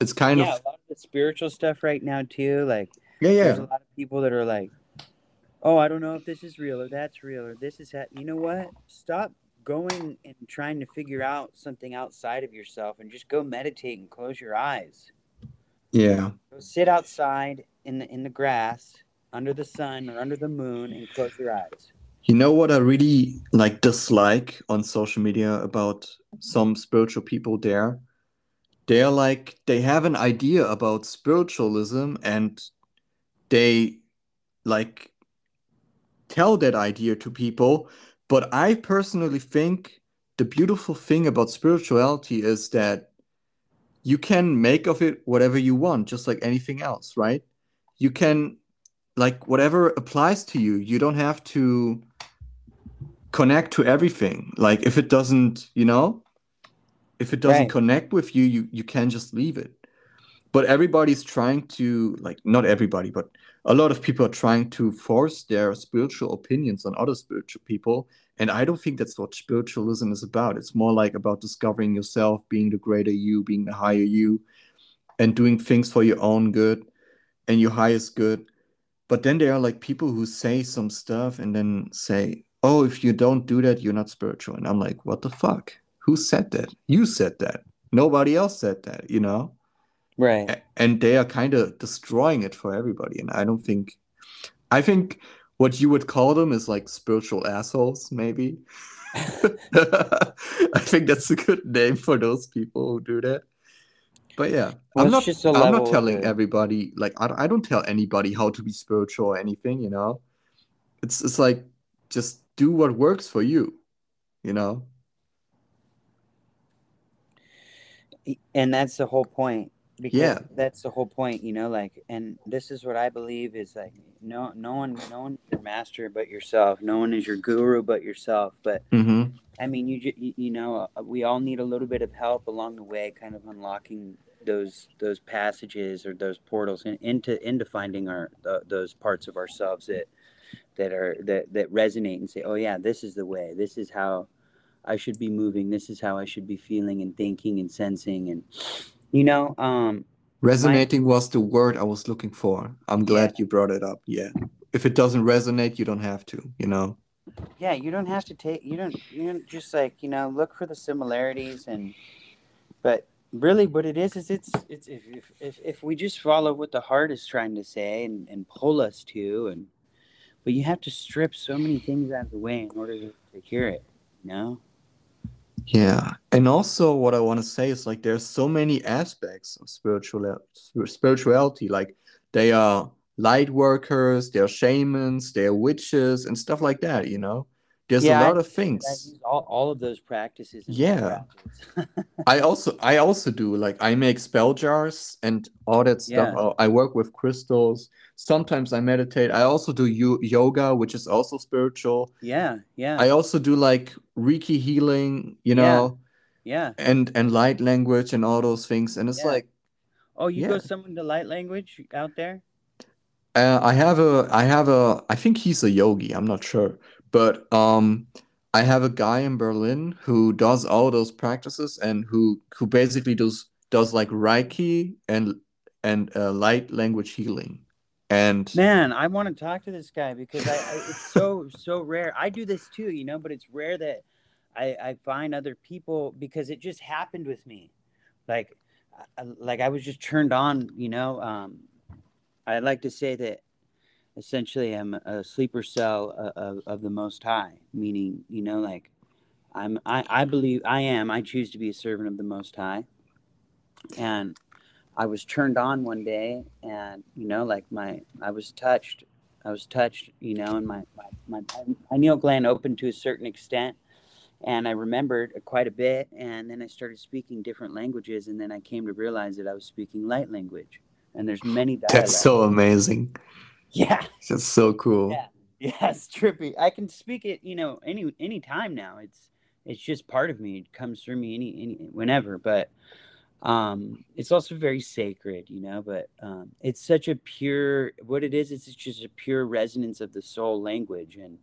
It's kind yeah, of a lot of the spiritual stuff right now too. Like yeah, there's a yeah. lot of people that are like, "Oh, I don't know if this is real or that's real or this is that." You know what? Stop going and trying to figure out something outside of yourself and just go meditate and close your eyes. Yeah. Go sit outside in the in the grass under the sun or under the moon and close your eyes. You know what I really like dislike on social media about some spiritual people there? They're like they have an idea about spiritualism and they like tell that idea to people, but I personally think the beautiful thing about spirituality is that you can make of it whatever you want, just like anything else, right? You can like whatever applies to you. You don't have to connect to everything. Like if it doesn't, you know, if it doesn't Right. connect with you, you you can just leave it. But everybody's trying to like not everybody, but a lot of people are trying to force their spiritual opinions on other spiritual people. And I don't think that's what spiritualism is about. It's more like about discovering yourself, being the greater you, being the higher you, and doing things for your own good and your highest good. But then there are like people who say some stuff and then say, oh, if you don't do that, you're not spiritual. And I'm like, what the fuck? Who said that? You said that. Nobody else said that, you know? Right. A- And they are kind of destroying it for everybody. And I don't think, I think what you would call them is like spiritual assholes, maybe. I think that's a good name for those people who do that. But yeah, Well, I'm not. I'm not telling everybody like I, I don't tell anybody how to be spiritual or anything. You know, it's it's like just do what works for you. You know. and that's the whole point because Yeah. that's the whole point you know like and this is what i believe is like no no one no one is your master but yourself no one is your guru but yourself but Mm-hmm. i mean you ju- you, know uh, we all need a little bit of help along the way kind of unlocking those those passages or those portals in, into into finding our th- those parts of ourselves that that are that that resonate and say oh yeah this is the way this is how I should be moving. This is how I should be feeling and thinking and sensing. And, you know, um, Resonating was the word I was looking for. I'm glad you brought it up. Yeah. If it doesn't resonate, you don't have to. You know. yeah, you don't have to take, you don't, you don't just like, you know, look for the similarities and, but really what it is, is it's, it's, if, if, if, if we just follow what the heart is trying to say and, and pull us to, and, but you have to strip so many things out of the way in order to, to hear it, you know? Yeah, and also what I want to say is like there's so many aspects of spiritual spirituality. Like they are light workers, they're shamans, they're witches and stuff like that, you know. There's Yeah, a I- lot of things. all, all of those practices. Yeah. I also I also do like I make spell jars and all that stuff. Yeah. I I work with crystals. Sometimes I meditate. I also do yo- yoga, which is also spiritual. yeah, yeah, I also do like Reiki healing, you know, yeah. yeah. and and light language and all those things. And it's like Oh, you go someone to light language out there? uh, I have a I have a I think he's a yogi. I'm not sure, but um, I have a guy in Berlin who does all those practices and who who basically does does like Reiki and and uh, light language healing. And Man, I want to talk to this guy because I, I it's so so rare. I do this too, you know, but it's rare that I I find other people because it just happened with me. Like I- like I was just turned on, you know. Um I like to say that essentially I'm a sleeper cell of, of, of the most high, meaning, you know, like I'm I I believe I am I choose to be a servant of the most high. And I was turned on one day and you know like my I was touched I was touched you know and my my, my pineal gland opened to a certain extent and I remembered quite a bit and then I started speaking different languages and then I came to realize that I was speaking light language and there's many dialects. that's so amazing. Yeah. That's so cool. Yeah. yeah it's trippy. I can speak it you know any any time now. It's it's just part of me. It comes through me any any whenever. But um it's also very sacred you know but um it's such a pure what it is it's just a pure resonance of the soul language. And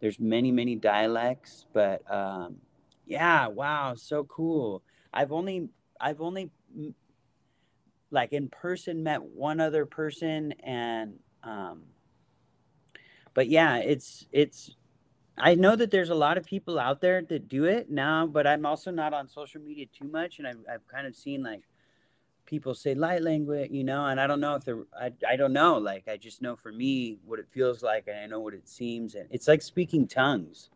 there's many many dialects but um yeah wow so cool. I've only i've only like in person met one other person and um but yeah it's it's I know that there's a lot of people out there that do it now, but I'm also not on social media too much, and I've, I've kind of seen like people say light language, you know, and I don't know if they're I, I don't know, like I just know for me what it feels like, and I know what it seems, and it's like speaking tongues.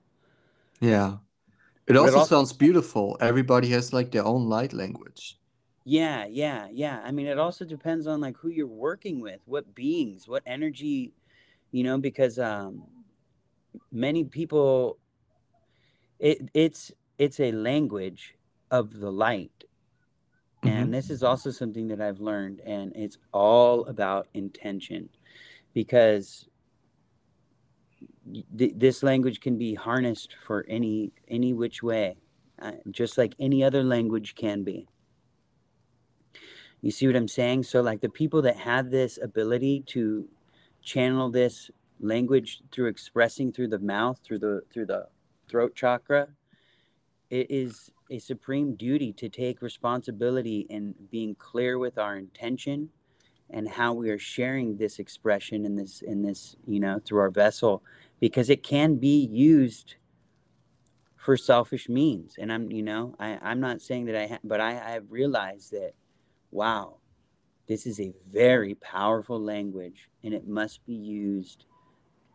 Yeah. It But it also also- sounds beautiful. Everybody has like their own light language. Yeah, yeah, yeah. I mean, it also depends on like who you're working with, what beings, what energy, you know, because um many people it it's it's a language of the light. And this is also something that I've learned and it's all about intention because th- this language can be harnessed for any any which way uh, just like any other language can be you see what I'm saying? So, like the people that have this ability to channel this language through expressing through the mouth, through the through the throat chakra, it is a supreme duty to take responsibility in being clear with our intention and how we are sharing this expression in this in this you know through our vessel because it can be used for selfish means and i'm you know I, i'm not saying that i ha- but I, I have realized that wow, this is a very powerful language and it must be used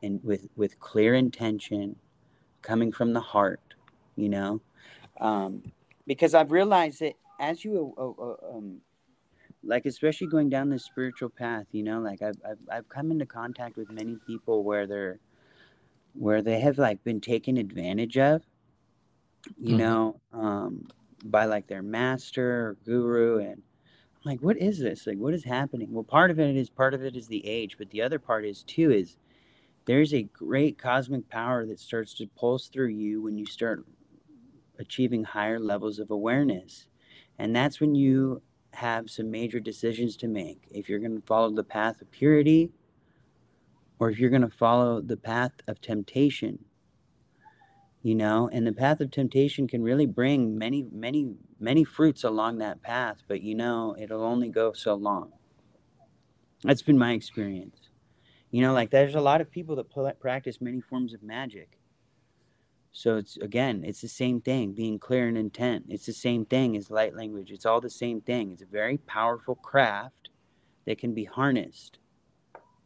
and with with clear intention coming from the heart, you know? Um, because I've realized that as you uh, uh, um, like especially going down this spiritual path, you know, like I've, I've I've come into contact with many people where they're where they have like been taken advantage of, you Mhm. know, um, by like their master or guru and Like, what is this? Like, what is happening? Well, part of it is part of it is the age, but the other part is too is there's a great cosmic power that starts to pulse through you when you start achieving higher levels of awareness, and that's when you have some major decisions to make. If you're going to follow the path of purity, or if you're going to follow the path of temptation. You know, and the path of temptation can really bring many, many, many fruits along that path, but you know, it'll only go so long. That's been my experience. You know, like there's a lot of people that practice many forms of magic. So it's again, it's the same thing, being clear in intent. It's the same thing as light language. It's all the same thing. It's a very powerful craft that can be harnessed.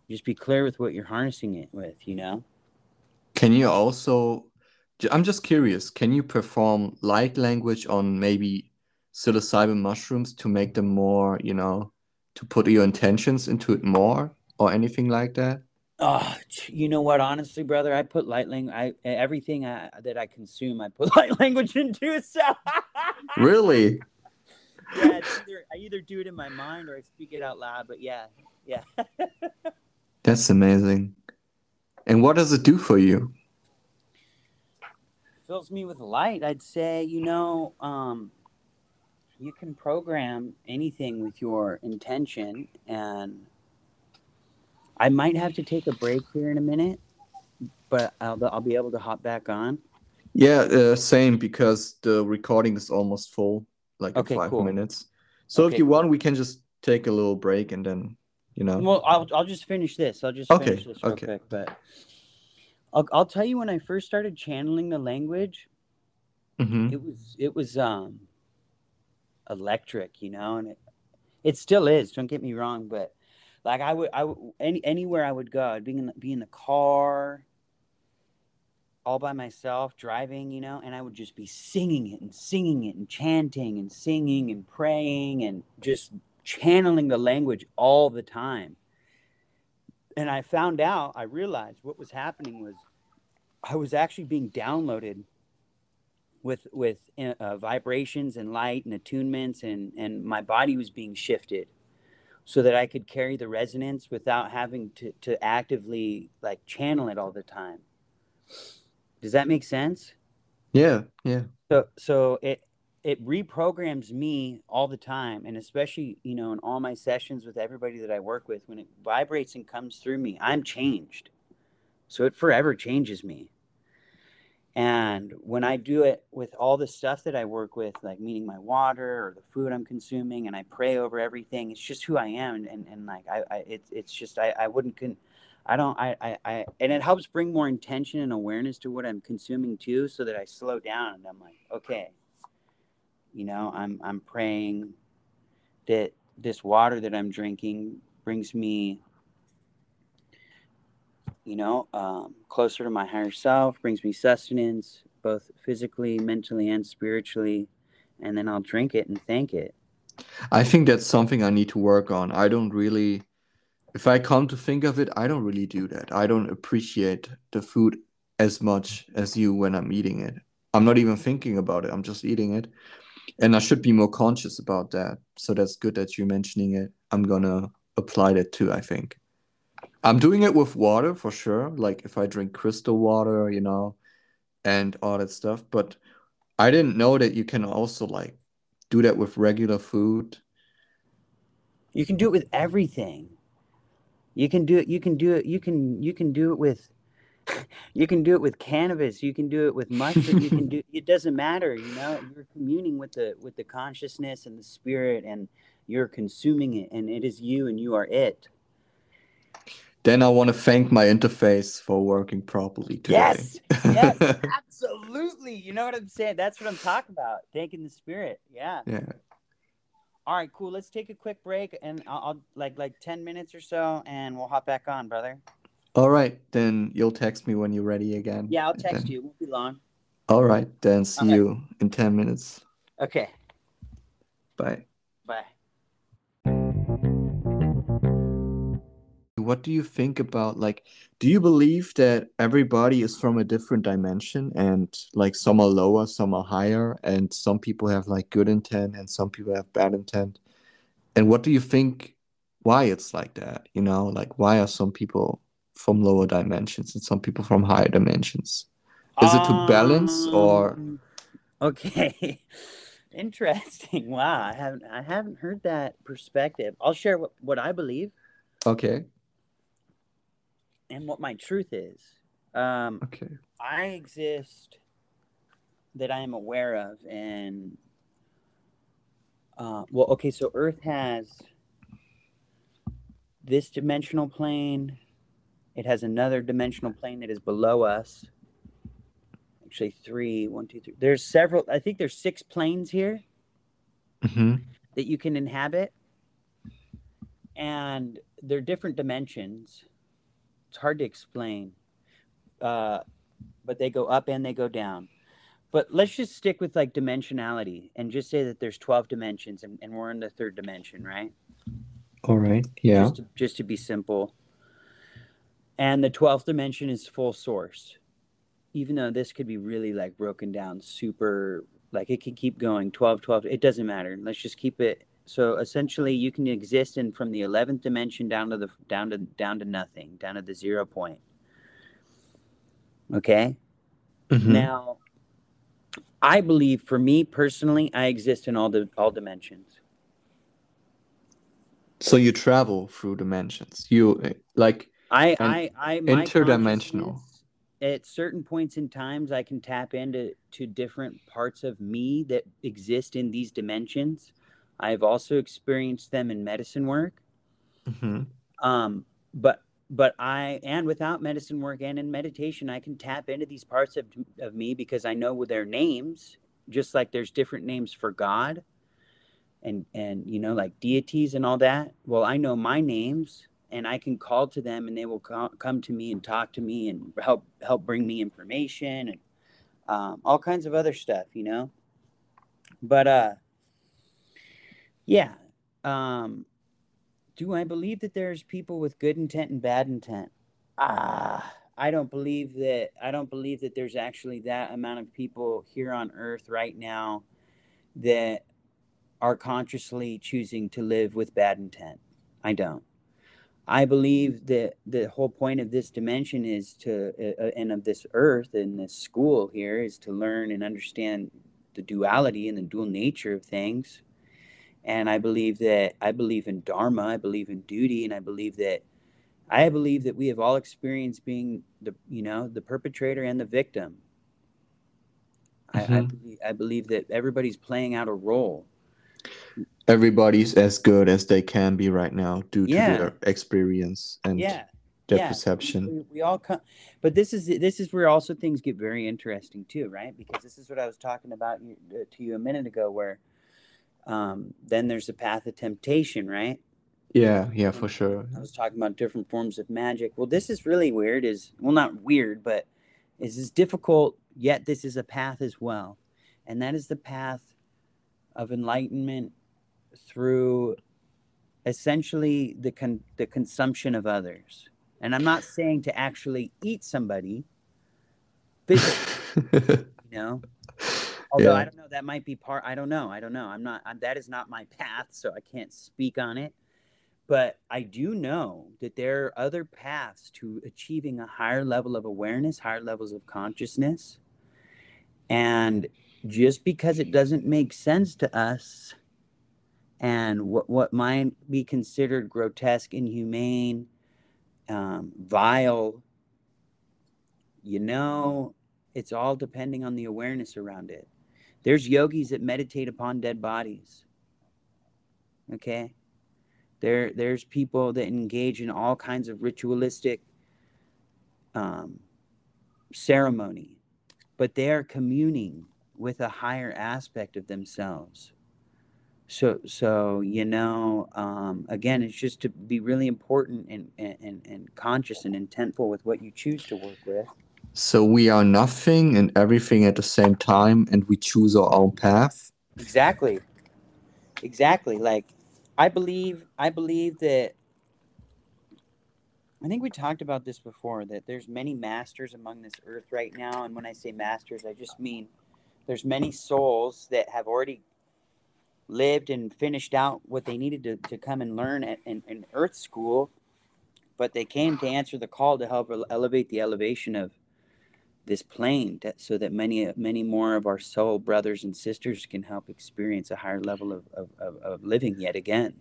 Just be clear with what you're harnessing it with, you know? Can you also, I'm just curious, can you perform light language on maybe psilocybin mushrooms to make them more, you know, to put your intentions into it more or anything like that? Oh, you know what? Honestly, brother, I put light language. I everything I, that I consume, I put light language into. So really, yeah, either, I either do it in my mind or I speak it out loud. But yeah, yeah. That's amazing. And what does it do for you? Fills me with light. I'd say, you know, um, you can program anything with your intention and I might have to take a break here in a minute, but I'll, I'll be able to hop back on. Yeah, uh, same because the recording is almost full, like okay, five cool. minutes. So okay, if you want, we can just take a little break and then, you know. Well, I'll I'll just finish this. I'll just okay, finish this real okay. quick. But I'll I'll tell you when I first started channeling the language, mm-hmm. it was it was um electric, you know, and it it still is. Don't get me wrong, but like I would, I would any anywhere I would go, I'd be in the, be in the car, all by myself, driving, you know, and I would just be singing it and singing it and chanting and singing and praying and just channeling the language all the time. And I found out, I realized what was happening was I was actually being downloaded with with uh, vibrations and light and attunements and and my body was being shifted so that I could carry the resonance without having to, to actively like channel it all the time. Does that make sense? Yeah, yeah. So so it it reprograms me all the time and especially, you know, in all my sessions with everybody that I work with when it vibrates and comes through me, I'm changed. So it forever changes me. And when I do it with all the stuff that I work with, like meaning my water or the food I'm consuming, and I pray over everything, it's just who I am. And, and, and like, I, I it's, it's just, I, I wouldn't, con- I don't, I, I, I, and it helps bring more intention and awareness to what I'm consuming too, so that I slow down and I'm like, okay, you know, I'm, I'm praying that this water that I'm drinking brings me you know, um, closer to my higher self, brings me sustenance, both physically, mentally, and spiritually. And then I'll drink it and thank it. I think that's something I need to work on. I don't really, if I come to think of it, I don't really do that. I don't appreciate the food as much as you when I'm eating it. I'm not even thinking about it, I'm just eating it. And I should be more conscious about that. So that's good that you're mentioning it. I'm gonna apply that too, I think. I'm doing it with water for sure. Like if I drink crystal water, you know, and all that stuff. But I didn't know that you can also like do that with regular food. You can do it with everything. You can do it. You can do it. You can you can do it with. You can do it with cannabis. You can do it with mushroom. you can do. It doesn't matter. You know, you're communing with the with the consciousness and the spirit, and you're consuming it, and it is you, and you are it then I want to thank my interface for working properly today. Yes, yes, absolutely. You know what I'm saying? That's what I'm talking about. Thanking the spirit. Yeah. Yeah. All right, cool. Let's take a quick break, and I'll, I'll like like ten minutes or so, and we'll hop back on, brother. All right, then you'll text me when you're ready again. Yeah, I'll text then... you. It won't be long. All right, then see you in ten minutes. Okay. Bye. Bye. what do you think about like do you believe that everybody is from a different dimension and like some are lower some are higher and some people have like good intent and some people have bad intent and what do you think why it's like that you know like why are some people from lower dimensions and some people from higher dimensions is it to balance or um, okay interesting wow i haven't i haven't heard that perspective i'll share what, what i believe okay and what my truth is. Um, okay. I exist that I am aware of, and uh, well, okay. So Earth has this dimensional plane. It has another dimensional plane that is below us. Actually, three, one, two, three. There's several. I think there's six planes here mm-hmm. that you can inhabit, and they're different dimensions it's hard to explain, uh, but they go up and they go down. But let's just stick with like dimensionality and just say that there's 12 dimensions and, and we're in the third dimension, right? All right. Yeah. Just to, just to be simple. And the 12th dimension is full source. Even though this could be really like broken down super like it could keep going 12 12 it doesn't matter. Let's just keep it so essentially you can exist in from the 11th dimension down to the down to down to nothing, down to the zero point. Okay? Mhm. Now I believe for me personally I exist in all the all dimensions. So you travel through dimensions. You like I, I, I, interdimensional. At certain points in times, I can tap into to different parts of me that exist in these dimensions. I've also experienced them in medicine work. Mhm. Um, but but I and without medicine work and in meditation, I can tap into these parts of of me because I know their names. Just like there's different names for God, and and you know like deities and all that. Well, I know my names, and I can call to them, and they will co- come to me and talk to me and help help bring me information and um, all kinds of other stuff. You know, but uh, yeah. Um, do I believe that there's people with good intent and bad intent? Ah, I don't believe that. I don't believe that there's actually that amount of people here on Earth right now that are consciously choosing to live with bad intent. I don't. I believe that the whole point of this dimension is to, uh, uh, and of this Earth and this school here is to learn and understand the duality and the dual nature of things. And i believe that i believe in dharma i believe in duty and i believe that i believe that we have all experienced being the you know the perpetrator and the victim. I, I, Mhm. believe, I believe that everybody's playing out a role everybody's as good as they can be right now due to their experience and yeah their yeah. perception. we, we all come but this is this is where also things get very interesting too right because this is what i was talking about you, uh, to you a minute ago where um, then there's the path of temptation right Yeah, yeah, for sure. I was talking about different forms of magic. Well, this is really weird. Is well, not weird, but is is difficult. Yet this is a path as well, and that is the path of enlightenment through essentially the con- the consumption of others. And I'm not saying to actually eat somebody, physically, you know. Although I don't know, that might be part. I don't know. I don't know. I'm not. I, that is not my path, so I can't speak on it. But I do know that there are other paths to achieving a higher level of awareness, higher levels of consciousness. And just because it doesn't make sense to us and what, what might be considered grotesque, inhumane, um, vile, you know, it's all depending on the awareness around it. There's yogis that meditate upon dead bodies. Okay? There, there's people that engage in all kinds of ritualistic um, ceremony, but they are communing with a higher aspect of themselves. So, so you know, um, again, it's just to be really important and, and, and conscious and intentful with what you choose to work with. So we are nothing and everything at the same time, and we choose our own path. Exactly. Exactly. Like I believe I believe that I think we talked about this before that there's many masters among this earth right now and when I say masters I just mean there's many souls that have already lived and finished out what they needed to, to come and learn at in, in earth school but they came to answer the call to help elevate the elevation of this plane so that many many more of our soul brothers and sisters can help experience a higher level of, of, of, of living yet again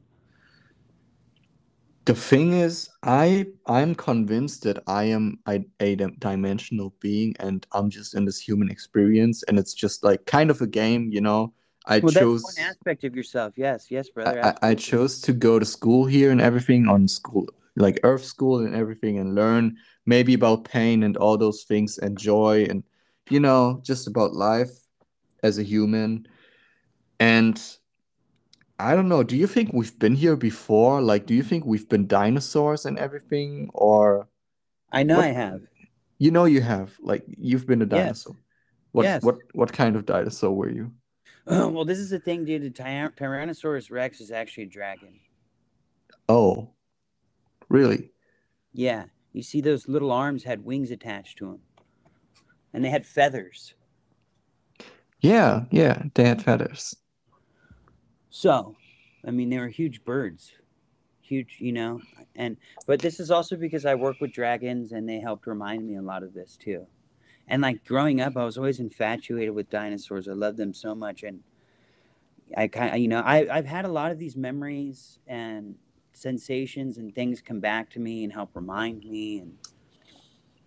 The thing is, I I'm convinced that I am a, a dimensional being, and I'm just in this human experience, and it's just like kind of a game, you know. I well chose one aspect of yourself yes yes brother I I chose to go to school here and everything on school, like Earth school and everything, and learn maybe about pain and all those things and joy and you know just about life as a human. And I don't know, do you think we've been here before? Like, do you think we've been dinosaurs and everything, or I know what? I have You know you have, like, you've been a yes dinosaur. What yes what what kind of dinosaur were you? well this is the thing dude the Ty- Tyrannosaurus Rex is actually a dragon Oh, really? yeah You see, those little arms had wings attached to them, and they had feathers. Yeah, yeah, they had feathers. So, I mean, they were huge birds, huge, you know. And but this is also because I work with dragons, and they helped remind me a lot of this too. And like growing up, I was always infatuated with dinosaurs. I loved them so much, and I kind of, you know, I I've had a lot of these memories and sensations and things come back to me and help remind me and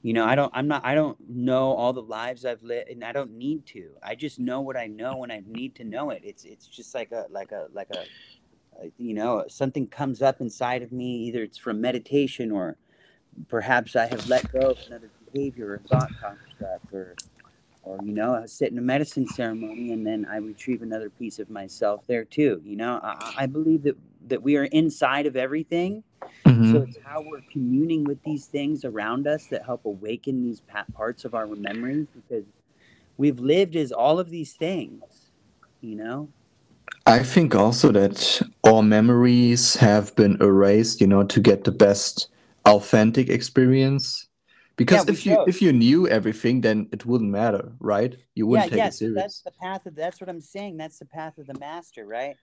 you know i don't i'm not i don't know all the lives i've lived and i don't need to. I just know what i know when i need to know it. It's it's just like a like a like a, a you know something comes up inside of me either it's from meditation or perhaps i have let go of another behavior or thought construct or or you know I sit in a medicine ceremony and then i retrieve another piece of myself there too you know? I, I believe that that we are inside of everything mm-hmm. so it's how we're communing with these things around us that help awaken these parts of our memories because we've lived as all of these things you know? I think also that all memories have been erased you know to get the best authentic experience. Because yeah, if you if you knew everything then it wouldn't matter right? You wouldn't yeah, take it serious that's the path of that's what i'm saying that's the path of the master right?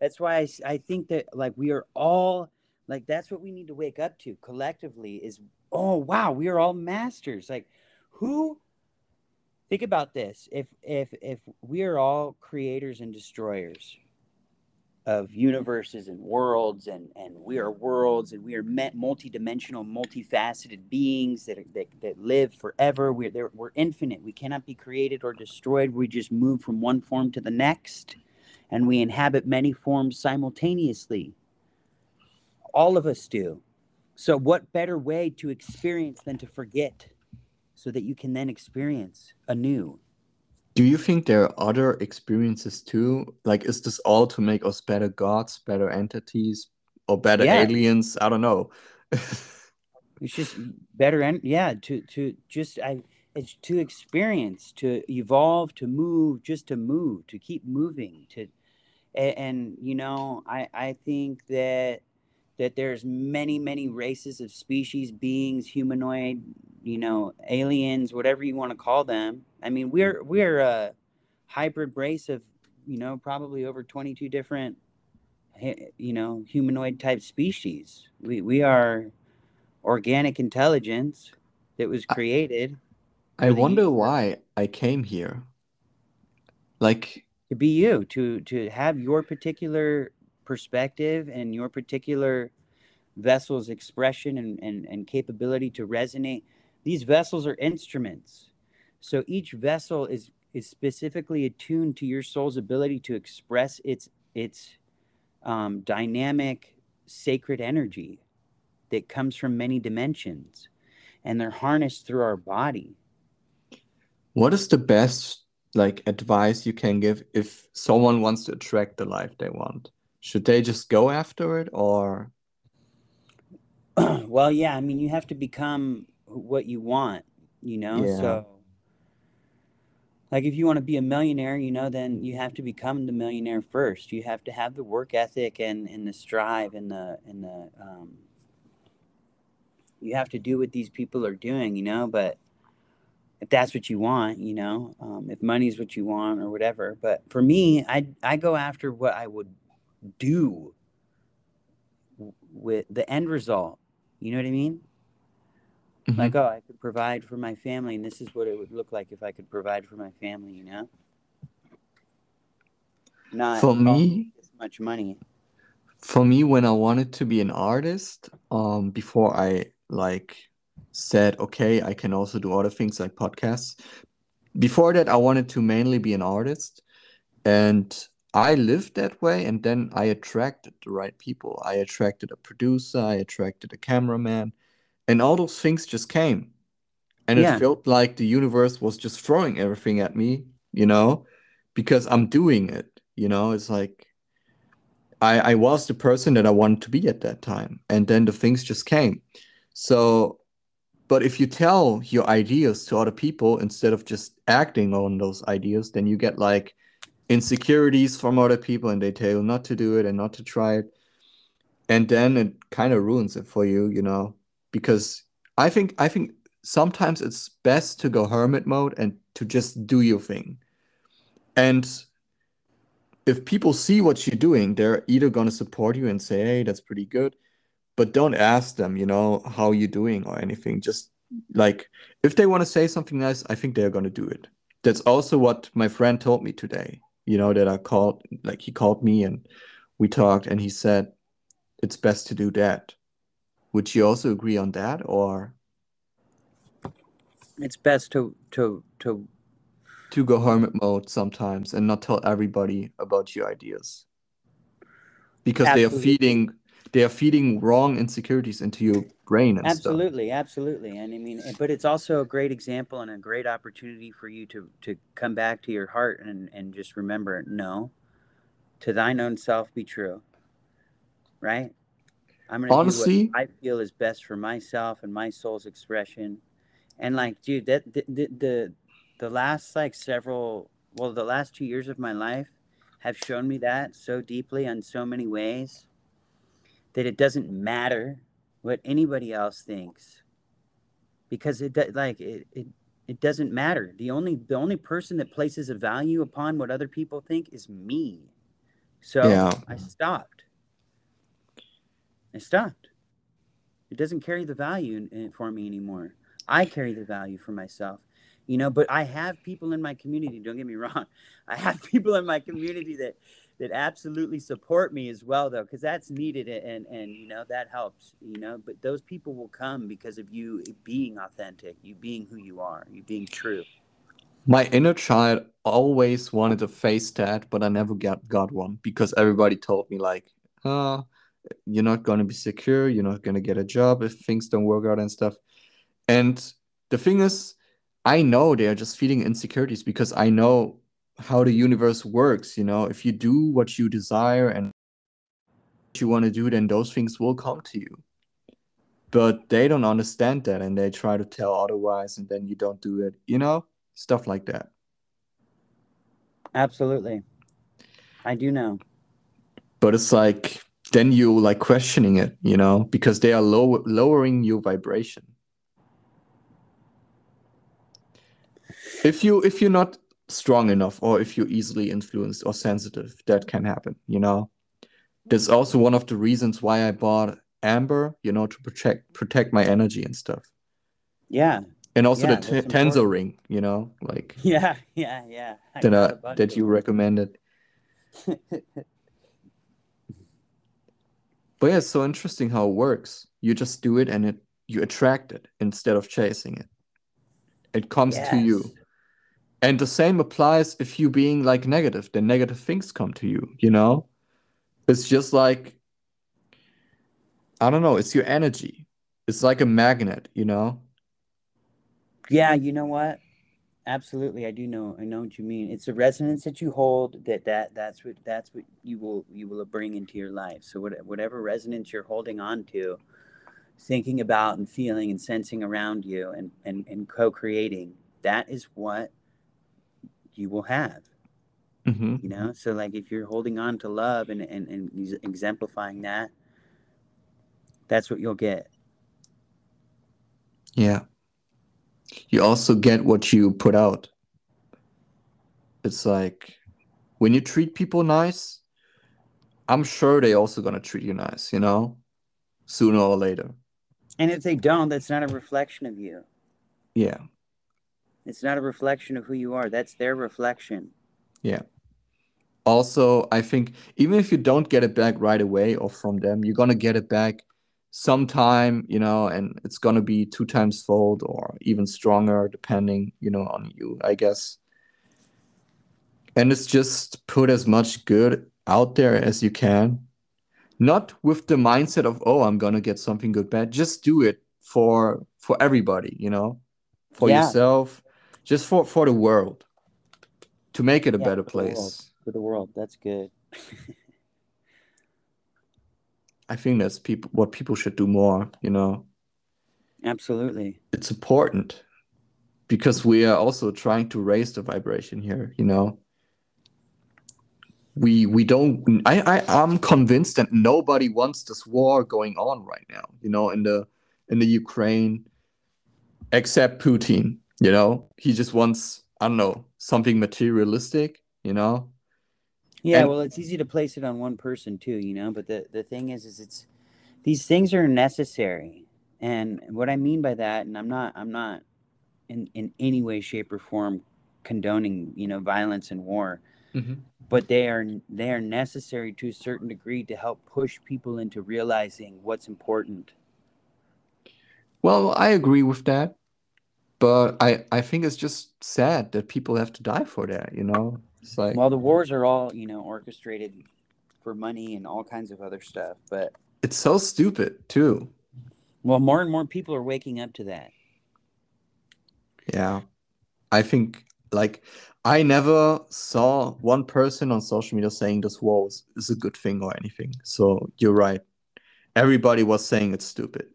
That's why I, I think that like we are all like that's what we need to wake up to collectively is oh wow we are all masters. Like who think about this. If if if we are all creators and destroyers of universes and worlds and and we are worlds and we are multi-dimensional multifaceted beings that, are, that that live forever we're we're infinite. We cannot be created or destroyed. We just move from one form to the next and we inhabit many forms simultaneously all of us do so what better way to experience than to forget so that you can then experience anew do you think there are other experiences too? Like, is this all to make us better gods, better entities, or better yeah. aliens? I don't know. it's just better, and yeah, to to just I it's to experience, to evolve, to move, just to move, to keep moving, to and, and you know, I I think that that there's many many races of species, beings, humanoid, you know, aliens, whatever you want to call them. I mean, we're we're a hybrid race of, you know, probably over 22 different you know, humanoid type species. We we are organic intelligence that was created. I, I wonder why I came here. Like to be you, to to have your particular perspective and your particular vessel's expression and, and, and capability to resonate these vessels are instruments. So each vessel is is specifically attuned to your soul's ability to express its its um, dynamic sacred energy that comes from many dimensions and they're harnessed through our body what is the best like advice you can give if someone wants to attract the life they want should they just go after it or well yeah i mean you have to become what you want, you know? Yeah. So like if you want to be a millionaire, you know, then you have to become the millionaire first. You have to have the work ethic and, and the strive and the and the um you have to do what these people are doing, you know, but if that's what you want, you know, um, if money's what you want or whatever. But for me, I I go after what I would do with the end result. You know what I mean? Mm-hmm. Like, oh, I could provide for my family, and this is what it would look like if I could provide for my family. You know, not for me this much money. For me, when I wanted to be an artist, um, before I like said, okay, I can also do other things like podcasts. Before that, I wanted to mainly be an artist, and I lived that way, and then I attracted the right people. I attracted a producer, I attracted a cameraman, and all those things just came and yeah. it felt like the universe was just throwing everything at me you know because i'm doing it you know it's like i i was the person that i wanted to be at that time and then the things just came so but if you tell your ideas to other people instead of just acting on those ideas then you get like insecurities from other people and they tell you not to do it and not to try it and then it kind of ruins it for you you know because I think I think sometimes it's best to go hermit mode and to just do your thing. And if people see what you're doing, they're either going to support you and say, "Hey, that's pretty good," but don't ask them, you know, how you're doing or anything. Just like if they want to say something nice, I think they're going to do it. That's also what my friend told me today. You know that I called, like he called me and we talked, and he said it's best to do that. Would you also agree on that, or it's best to to to to go hermit mode sometimes and not tell everybody about your ideas because Absolutely. they are feeding they are feeding wrong insecurities into your brain absolutely stuff. absolutely and i mean but it's also a great example and a great opportunity for you to to come back to your heart and and just remember no to thine own self be true right i'm gonna honestly do what i feel is best for myself and my soul's expression and like dude that the, the, the the last like several well the last two years of my life have shown me that so deeply in so many ways that it doesn't matter what anybody else thinks because it like it, it it doesn't matter the only the only person that places a value upon what other people think is me so yeah. i stopped i stopped it doesn't carry the value in, in, for me anymore I carry the value for myself, you know. But I have people in my community. Don't get me wrong. I have people in my community that that absolutely support me as well, though, because that's needed and and you know that helps, you know. But those people will come because of you being authentic, you being who you are, you being true. My inner child always wanted a face tat, but I never got got one because everybody told me like, "Uh, you're not gonna be secure. You're not gonna get a job if things don't work out and stuff." And the thing is, I know they are just feeling insecurities because I know how the universe works. You know, if you do what you desire and what you want to do, then those things will come to you. But they don't understand that and they try to tell otherwise, and then you don't do it, you know, stuff like that. Absolutely. I do know. But it's like, then you like questioning it, you know, because they are low- lowering your vibration. if you if you're not strong enough or if you're easily influenced or sensitive that can happen you know? That's also one of the reasons why i bought amber you know to protect protect my energy and stuff. Yeah. And also yeah, the t- Tensor ring you know like yeah yeah yeah. I that uh, that you recommended. But yeah it's so interesting how it works. You just do it and it you attract it instead of chasing it. It comes yes. to you and the same applies if you being like negative then negative things come to you you know? It's just like i don't know it's your energy. It's like a magnet you know? Yeah you know what? Absolutely i do know i know what you mean. It's a resonance that you hold that that that's what that's what you will you will bring into your life. So what, whatever resonance you're holding on to thinking about and feeling and sensing around you and and, and co-creating that is what you will have mm-hmm. you know? So like if you're holding on to love and, and and exemplifying that that's what you'll get. Yeah. You also get what you put out. It's like when you treat people nice i'm sure they also gonna treat you nice you know? Sooner or later. And if they don't that's not a reflection of you. Yeah it's not a reflection of who you are. That's their reflection. Yeah. Also, I think even if you don't get it back right away or from them, you're gonna get it back sometime, you know, and it's gonna be two times fold or even stronger, depending, you know, on you, I guess. And it's just put as much good out there as you can. Not with the mindset of, oh, I'm gonna get something good back. Just do it for for everybody, you know, for yeah. yourself, just for for the world to make it a yeah, better place the for the world that's good. I think that's people what people should do more you know? Absolutely. It's important because we are also trying to raise the vibration here you know? We we don't i i i'm convinced that nobody wants this war going on right now you know in the in the ukraine except Putin. You know, he just wants I don't know something materialistic. You know. Yeah, and, well, it's easy to place it on one person too, you know. But the the thing is, is it's these things are necessary, and what I mean by that, and I'm not, I'm not in in any way, shape, or form condoning, you know, violence and war. Mm-hmm. But they are they are necessary to a certain degree to help push people into realizing what's important. Well, I agree with that, but I I think it's just sad that people have to die for that. You know, it's like well, the wars are all you know orchestrated for money and all kinds of other stuff, but it's so stupid too. Well, more and more people are waking up to that. Yeah, I think like I never saw one person on social media saying this war is a good thing or anything. So you're right. Everybody was saying it's stupid.